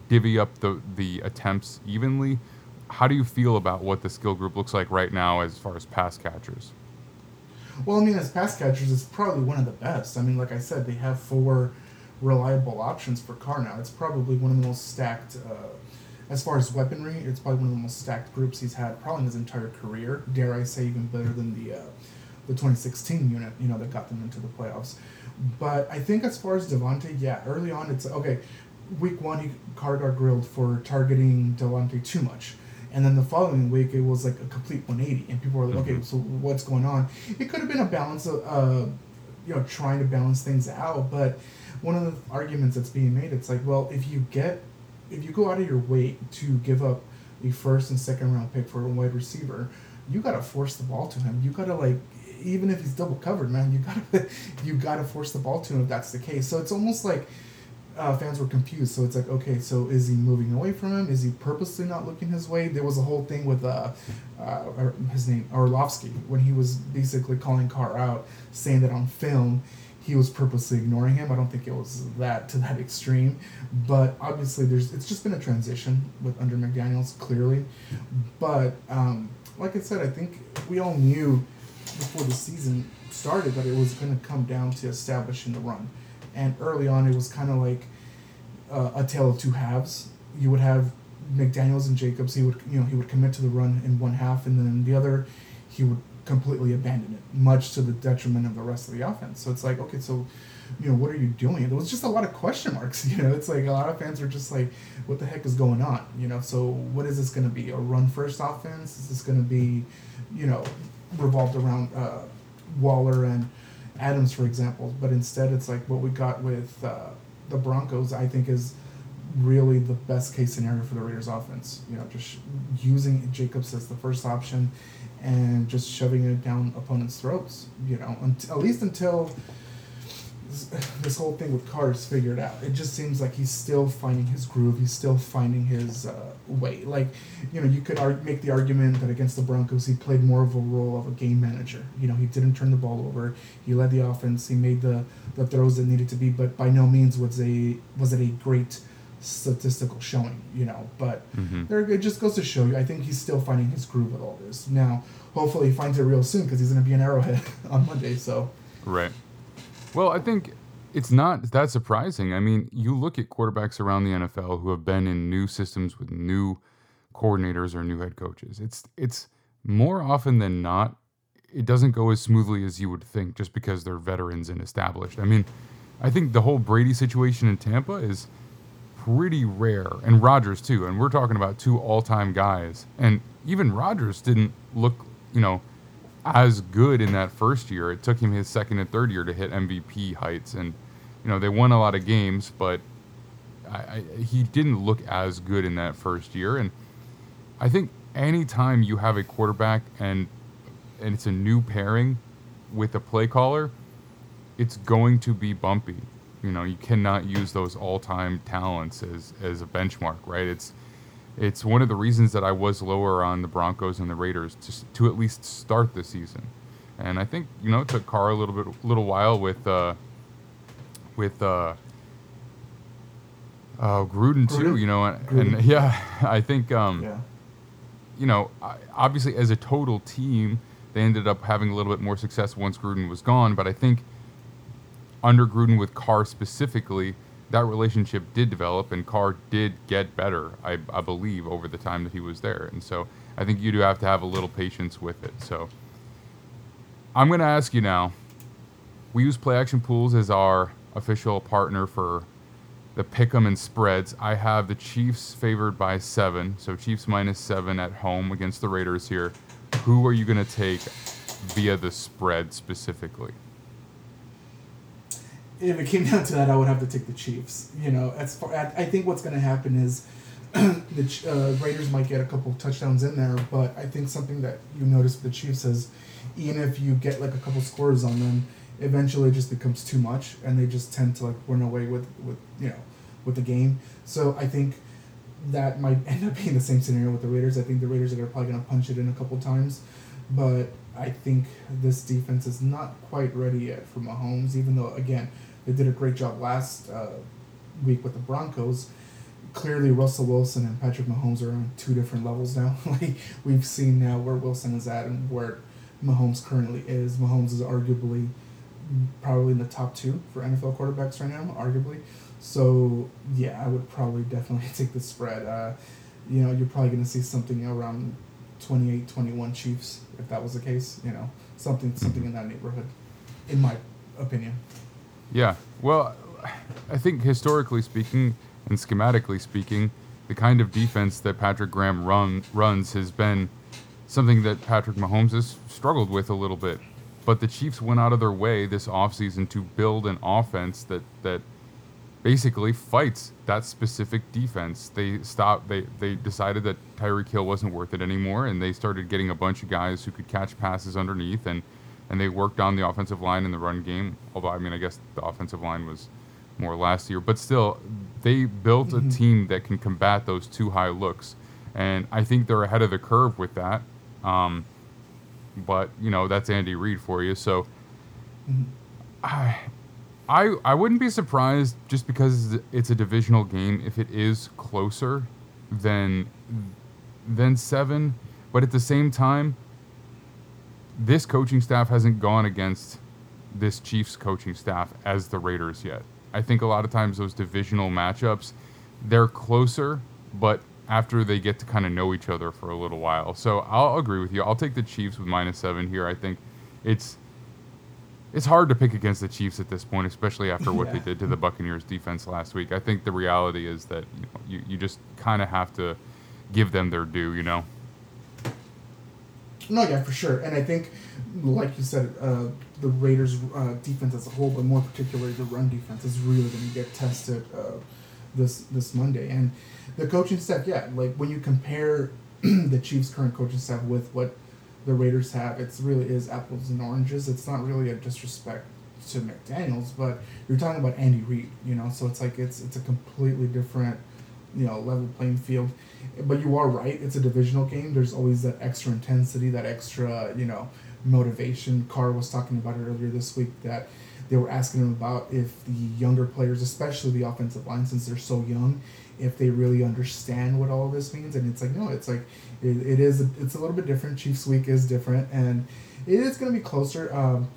divvy up the the attempts evenly. How do you feel about what the skill group looks like right now as far as pass catchers? Well, I mean, as pass catchers, it's probably one of the best. I mean, like I said, they have four reliable options for Carr now. It's probably one of the most stacked, uh, as far as weaponry, it's probably one of the most stacked groups he's had probably in his entire career. Dare I say, even better than the uh, the 2016 unit, you know, that got them into the playoffs. But I think as far as Davante, yeah, early on, it's okay week one, he Carr got grilled for targeting Davante too much. And then the following week, it was like a complete 180. And people were like, Mm-hmm. okay, so what's going on? It could have been a balance of, uh, you know, trying to balance things out. But one of the arguments that's being made, it's like, well, if you get, if you go out of your way to give up a first and second round pick for a wide receiver, you got to force the ball to him. You got to, like, even if he's double covered, man, you gotta you gotta force the ball to him if that's the case. So it's almost like uh, fans were confused. So it's like, okay, so is he moving away from him? Is he purposely not looking his way? There was a whole thing with uh, uh, his name Orlovsky when he was basically calling Carr out, saying that on film he was purposely ignoring him. I don't think it was that to that extreme, but obviously there's it's just been a transition with under McDaniels clearly, but um, like I said, I think we all knew before the season started that it was going to come down to establishing the run and early on it was kind of like uh, a tale of two halves. You would have McDaniels and Jacobs. He would you know he would commit to the run in one half, and then the other he would completely abandon it, much to the detriment of the rest of the offense. So it's like okay, so you know what are you doing? There was just a lot of question marks. You know, it's like a lot of fans were just like, what the heck is going on? You know, so what is this going to be? A run first offense? Is this going to be, you know, revolved around uh, Waller and Adams, for example, but instead it's like what we got with uh, the Broncos. I think is really the best case scenario for the Raiders' offense. You know, just using Jacobs as the first option and just shoving it down opponents' throats. You know, at least until this, whole thing with Carr is figured out. It just seems like he's still finding his groove. He's still finding his uh, way. Like, you know, you could arg- make the argument that against the Broncos, he played more of a role of a game manager. You know, he didn't turn the ball over. He led the offense. He made the, the throws that needed to be, but by no means was a was it a great statistical showing. You know, but Mhm. there it just goes to show you. I think he's still finding his groove with all this. Now, hopefully, he finds it real soon because he's going to be an Arrowhead on Monday. So. Right. Well, I think it's not that surprising. I mean, you look at quarterbacks around the NFL who have been in new systems with new coordinators or new head coaches. It's it's more often than not, it doesn't go as smoothly as you would think just because they're veterans and established. I mean, I think the whole Brady situation in Tampa is pretty rare, and Rodgers too. And we're talking about two all-time guys, and even Rodgers didn't look, you know, as good in that first year. It took him his second and third year to hit MVP heights, and you know they won a lot of games, but I, I, he didn't look as good in that first year. And I think anytime you have a quarterback and and it's a new pairing with a play caller, it's going to be bumpy. You know, you cannot use those all-time talents as as a benchmark, right? It's it's one of the reasons that I was lower on the Broncos and the Raiders to, to at least start the season. And I think you know it took Carr a little bit, little while with uh, with uh, uh, Gruden, too. Gruden? You know, and, and yeah, I think um, Yeah. you know, obviously as a total team, they ended up having a little bit more success once Gruden was gone. But I think under Gruden with Carr specifically, that relationship did develop and Carr did get better, I, I believe, over the time that he was there. And so I think you do have to have a little patience with it. So I'm going to ask you now. We use PlayAction Pools as our official partner for the pick'em and spreads. I have the Chiefs favored by seven, so Chiefs minus seven at home against the Raiders here. Who are you going to take via the spread specifically? If it came down to that, I would have to take the Chiefs. You know, as far I think what's going to happen is the uh, Raiders might get a couple touchdowns in there, but I think something that you notice with the Chiefs is even if you get like a couple scores on them, eventually it just becomes too much, and they just tend to like run away with with you know with the game. So I think that might end up being the same scenario with the Raiders. I think the Raiders are probably going to punch it in a couple times, but I think this defense is not quite ready yet for Mahomes. Even though again they did a great job last uh, week with the Broncos. Clearly, Russell Wilson and Patrick Mahomes are on two different levels now. like we've seen now where Wilson is at and where Mahomes currently is. Mahomes is arguably probably in the top two for NFL quarterbacks right now, arguably. So yeah, I would probably definitely take the spread. Uh, you know, you're probably going to see something around 28-21 Chiefs if that was the case. You know, something something in that neighborhood, in my opinion. Yeah. Well, I think historically speaking and schematically speaking, the kind of defense that Patrick Graham run, runs has been something that Patrick Mahomes has struggled with a little bit. But the Chiefs went out of their way this offseason to build an offense that, that basically fights that specific defense. They stopped they, they decided that Tyreek Hill wasn't worth it anymore and they started getting a bunch of guys who could catch passes underneath and and they worked on the offensive line in the run game. Although I mean, I guess the offensive line was more last year, but still, they built a team that can combat those two high looks, and I think they're ahead of the curve with that. Um, but you know, that's Andy Reid for you. So, I, I, I wouldn't be surprised just because it's a divisional game if it is closer than than seven. But at the same time, this coaching staff hasn't gone against this Chiefs coaching staff as the Raiders yet. I think a lot of times those divisional matchups, they're closer, but after they get to kind of know each other for a little while. So I'll agree with you. I'll take the Chiefs with minus seven here. I think it's it's hard to pick against the Chiefs at this point, especially after what they did to the Buccaneers defense last week. I think the reality is that you, know, you, you just kind of have to give them their due, you know? No, yeah, for sure. And I think, like you said, uh, the Raiders' uh, defense as a whole, but more particularly the run defense, is really going to get tested uh, this this Monday. And the coaching staff, yeah, like when you compare the Chiefs' current coaching staff with what the Raiders have, it's really is apples and oranges. It's not really a disrespect to McDaniels, but you're talking about Andy Reid, you know. So it's like it's it's a completely different you know level playing field but you are right it's a divisional game. There's always that extra intensity that extra you know motivation. Carr was talking about it earlier this week that they were asking him about if the younger players especially the offensive line since they're so young if they really understand what all this means. And it's like no it's like it, it is it's a little bit different. Chiefs week is different and it is going to be closer um,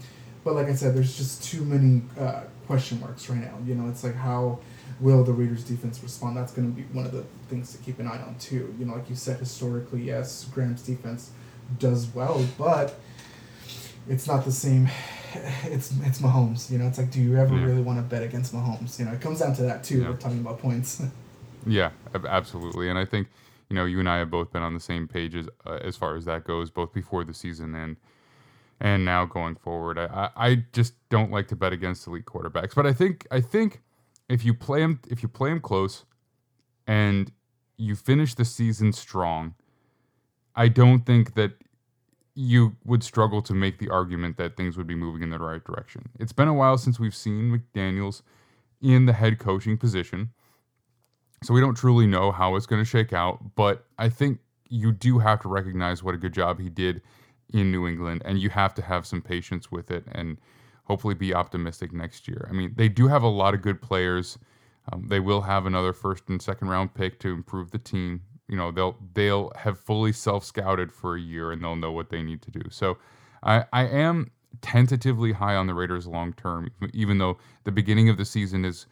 but like I said, there's just too many uh, question marks right now. You know, it's like how will the Raiders defense respond? That's going to be one of the things to keep an eye on too. You know, like you said, historically, yes, Graham's defense does well, but it's not the same. It's it's Mahomes. You know, it's like, do you ever Yeah. really want to bet against Mahomes? You know, it comes down to that too. Yeah. We're talking about points. Yeah, absolutely. And I think you know you and I have both been on the same pages as, uh, as far as that goes, both before the season and and now going forward. I, I I just don't like to bet against elite quarterbacks, but I think I think if you play them if you play them close and you finish the season strong, I don't think that you would struggle to make the argument that things would be moving in the right direction. It's been a while since we've seen McDaniels in the head coaching position. So we don't truly know how it's going to shake out, but I think you do have to recognize what a good job he did in New England, and you have to have some patience with it and hopefully be optimistic next year. I mean, they do have a lot of good players. Um, they will have another first and second round pick to improve the team. You know, they'll they'll have fully self scouted for a year and they'll know what they need to do. So, I I am tentatively high on the Raiders long term, even though the beginning of the season has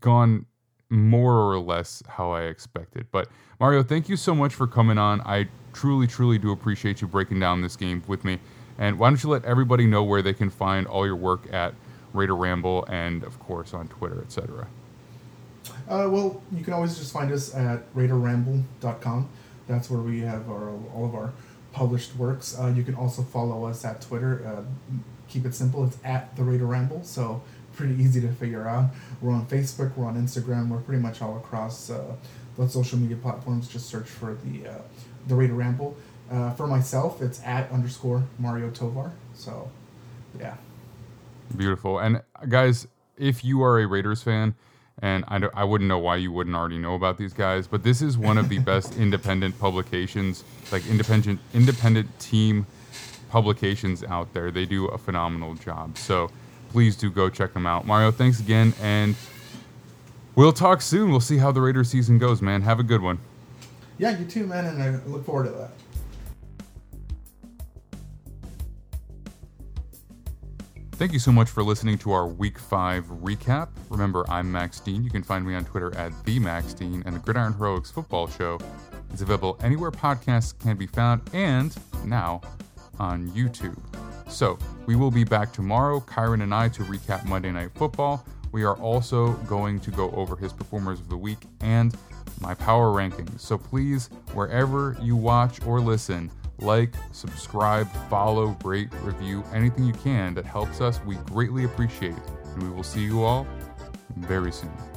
gone more or less how I expected. But Mario, thank you so much for coming on. I truly, truly do appreciate you breaking down this game with me. And why don't you let everybody know where they can find all your work at Raider Ramble and, of course, on Twitter, etc. Uh, well, you can always just find us at RaiderRamble.com. That's where we have our, all of our published works. Uh, you can also follow us at Twitter. Uh, keep it simple. It's at the Raider Ramble. So pretty easy to figure out. We're on Facebook. We're on Instagram. We're pretty much all across uh, the social media platforms. Just search for the uh, the Raider Ramble. Uh, for myself, it's at underscore Mario Tovar. So, yeah. Beautiful. And guys, if you are a Raiders fan, and I, don't- I wouldn't know why you wouldn't already know about these guys, but this is one of the best independent publications, like independent independent team publications out there. They do a phenomenal job. So please do go check them out. Mario, thanks again, and we'll talk soon. We'll see how the Raiders season goes, man. Have a good one. Yeah, you too, man, and I look forward to that. Thank you so much for listening to our Week 5 recap. Remember, I'm Max Dean. You can find me on Twitter at the Max Dean, and the Gridiron Heroics Football Show is available anywhere podcasts can be found and now on YouTube. So, we will be back tomorrow, Kyron and I, to recap Monday Night Football. We are also going to go over his performers of the week and my power rankings. So, please, wherever you watch or listen, like, subscribe, follow, rate, review, anything you can that helps us. We greatly appreciate. And we will see you all very soon.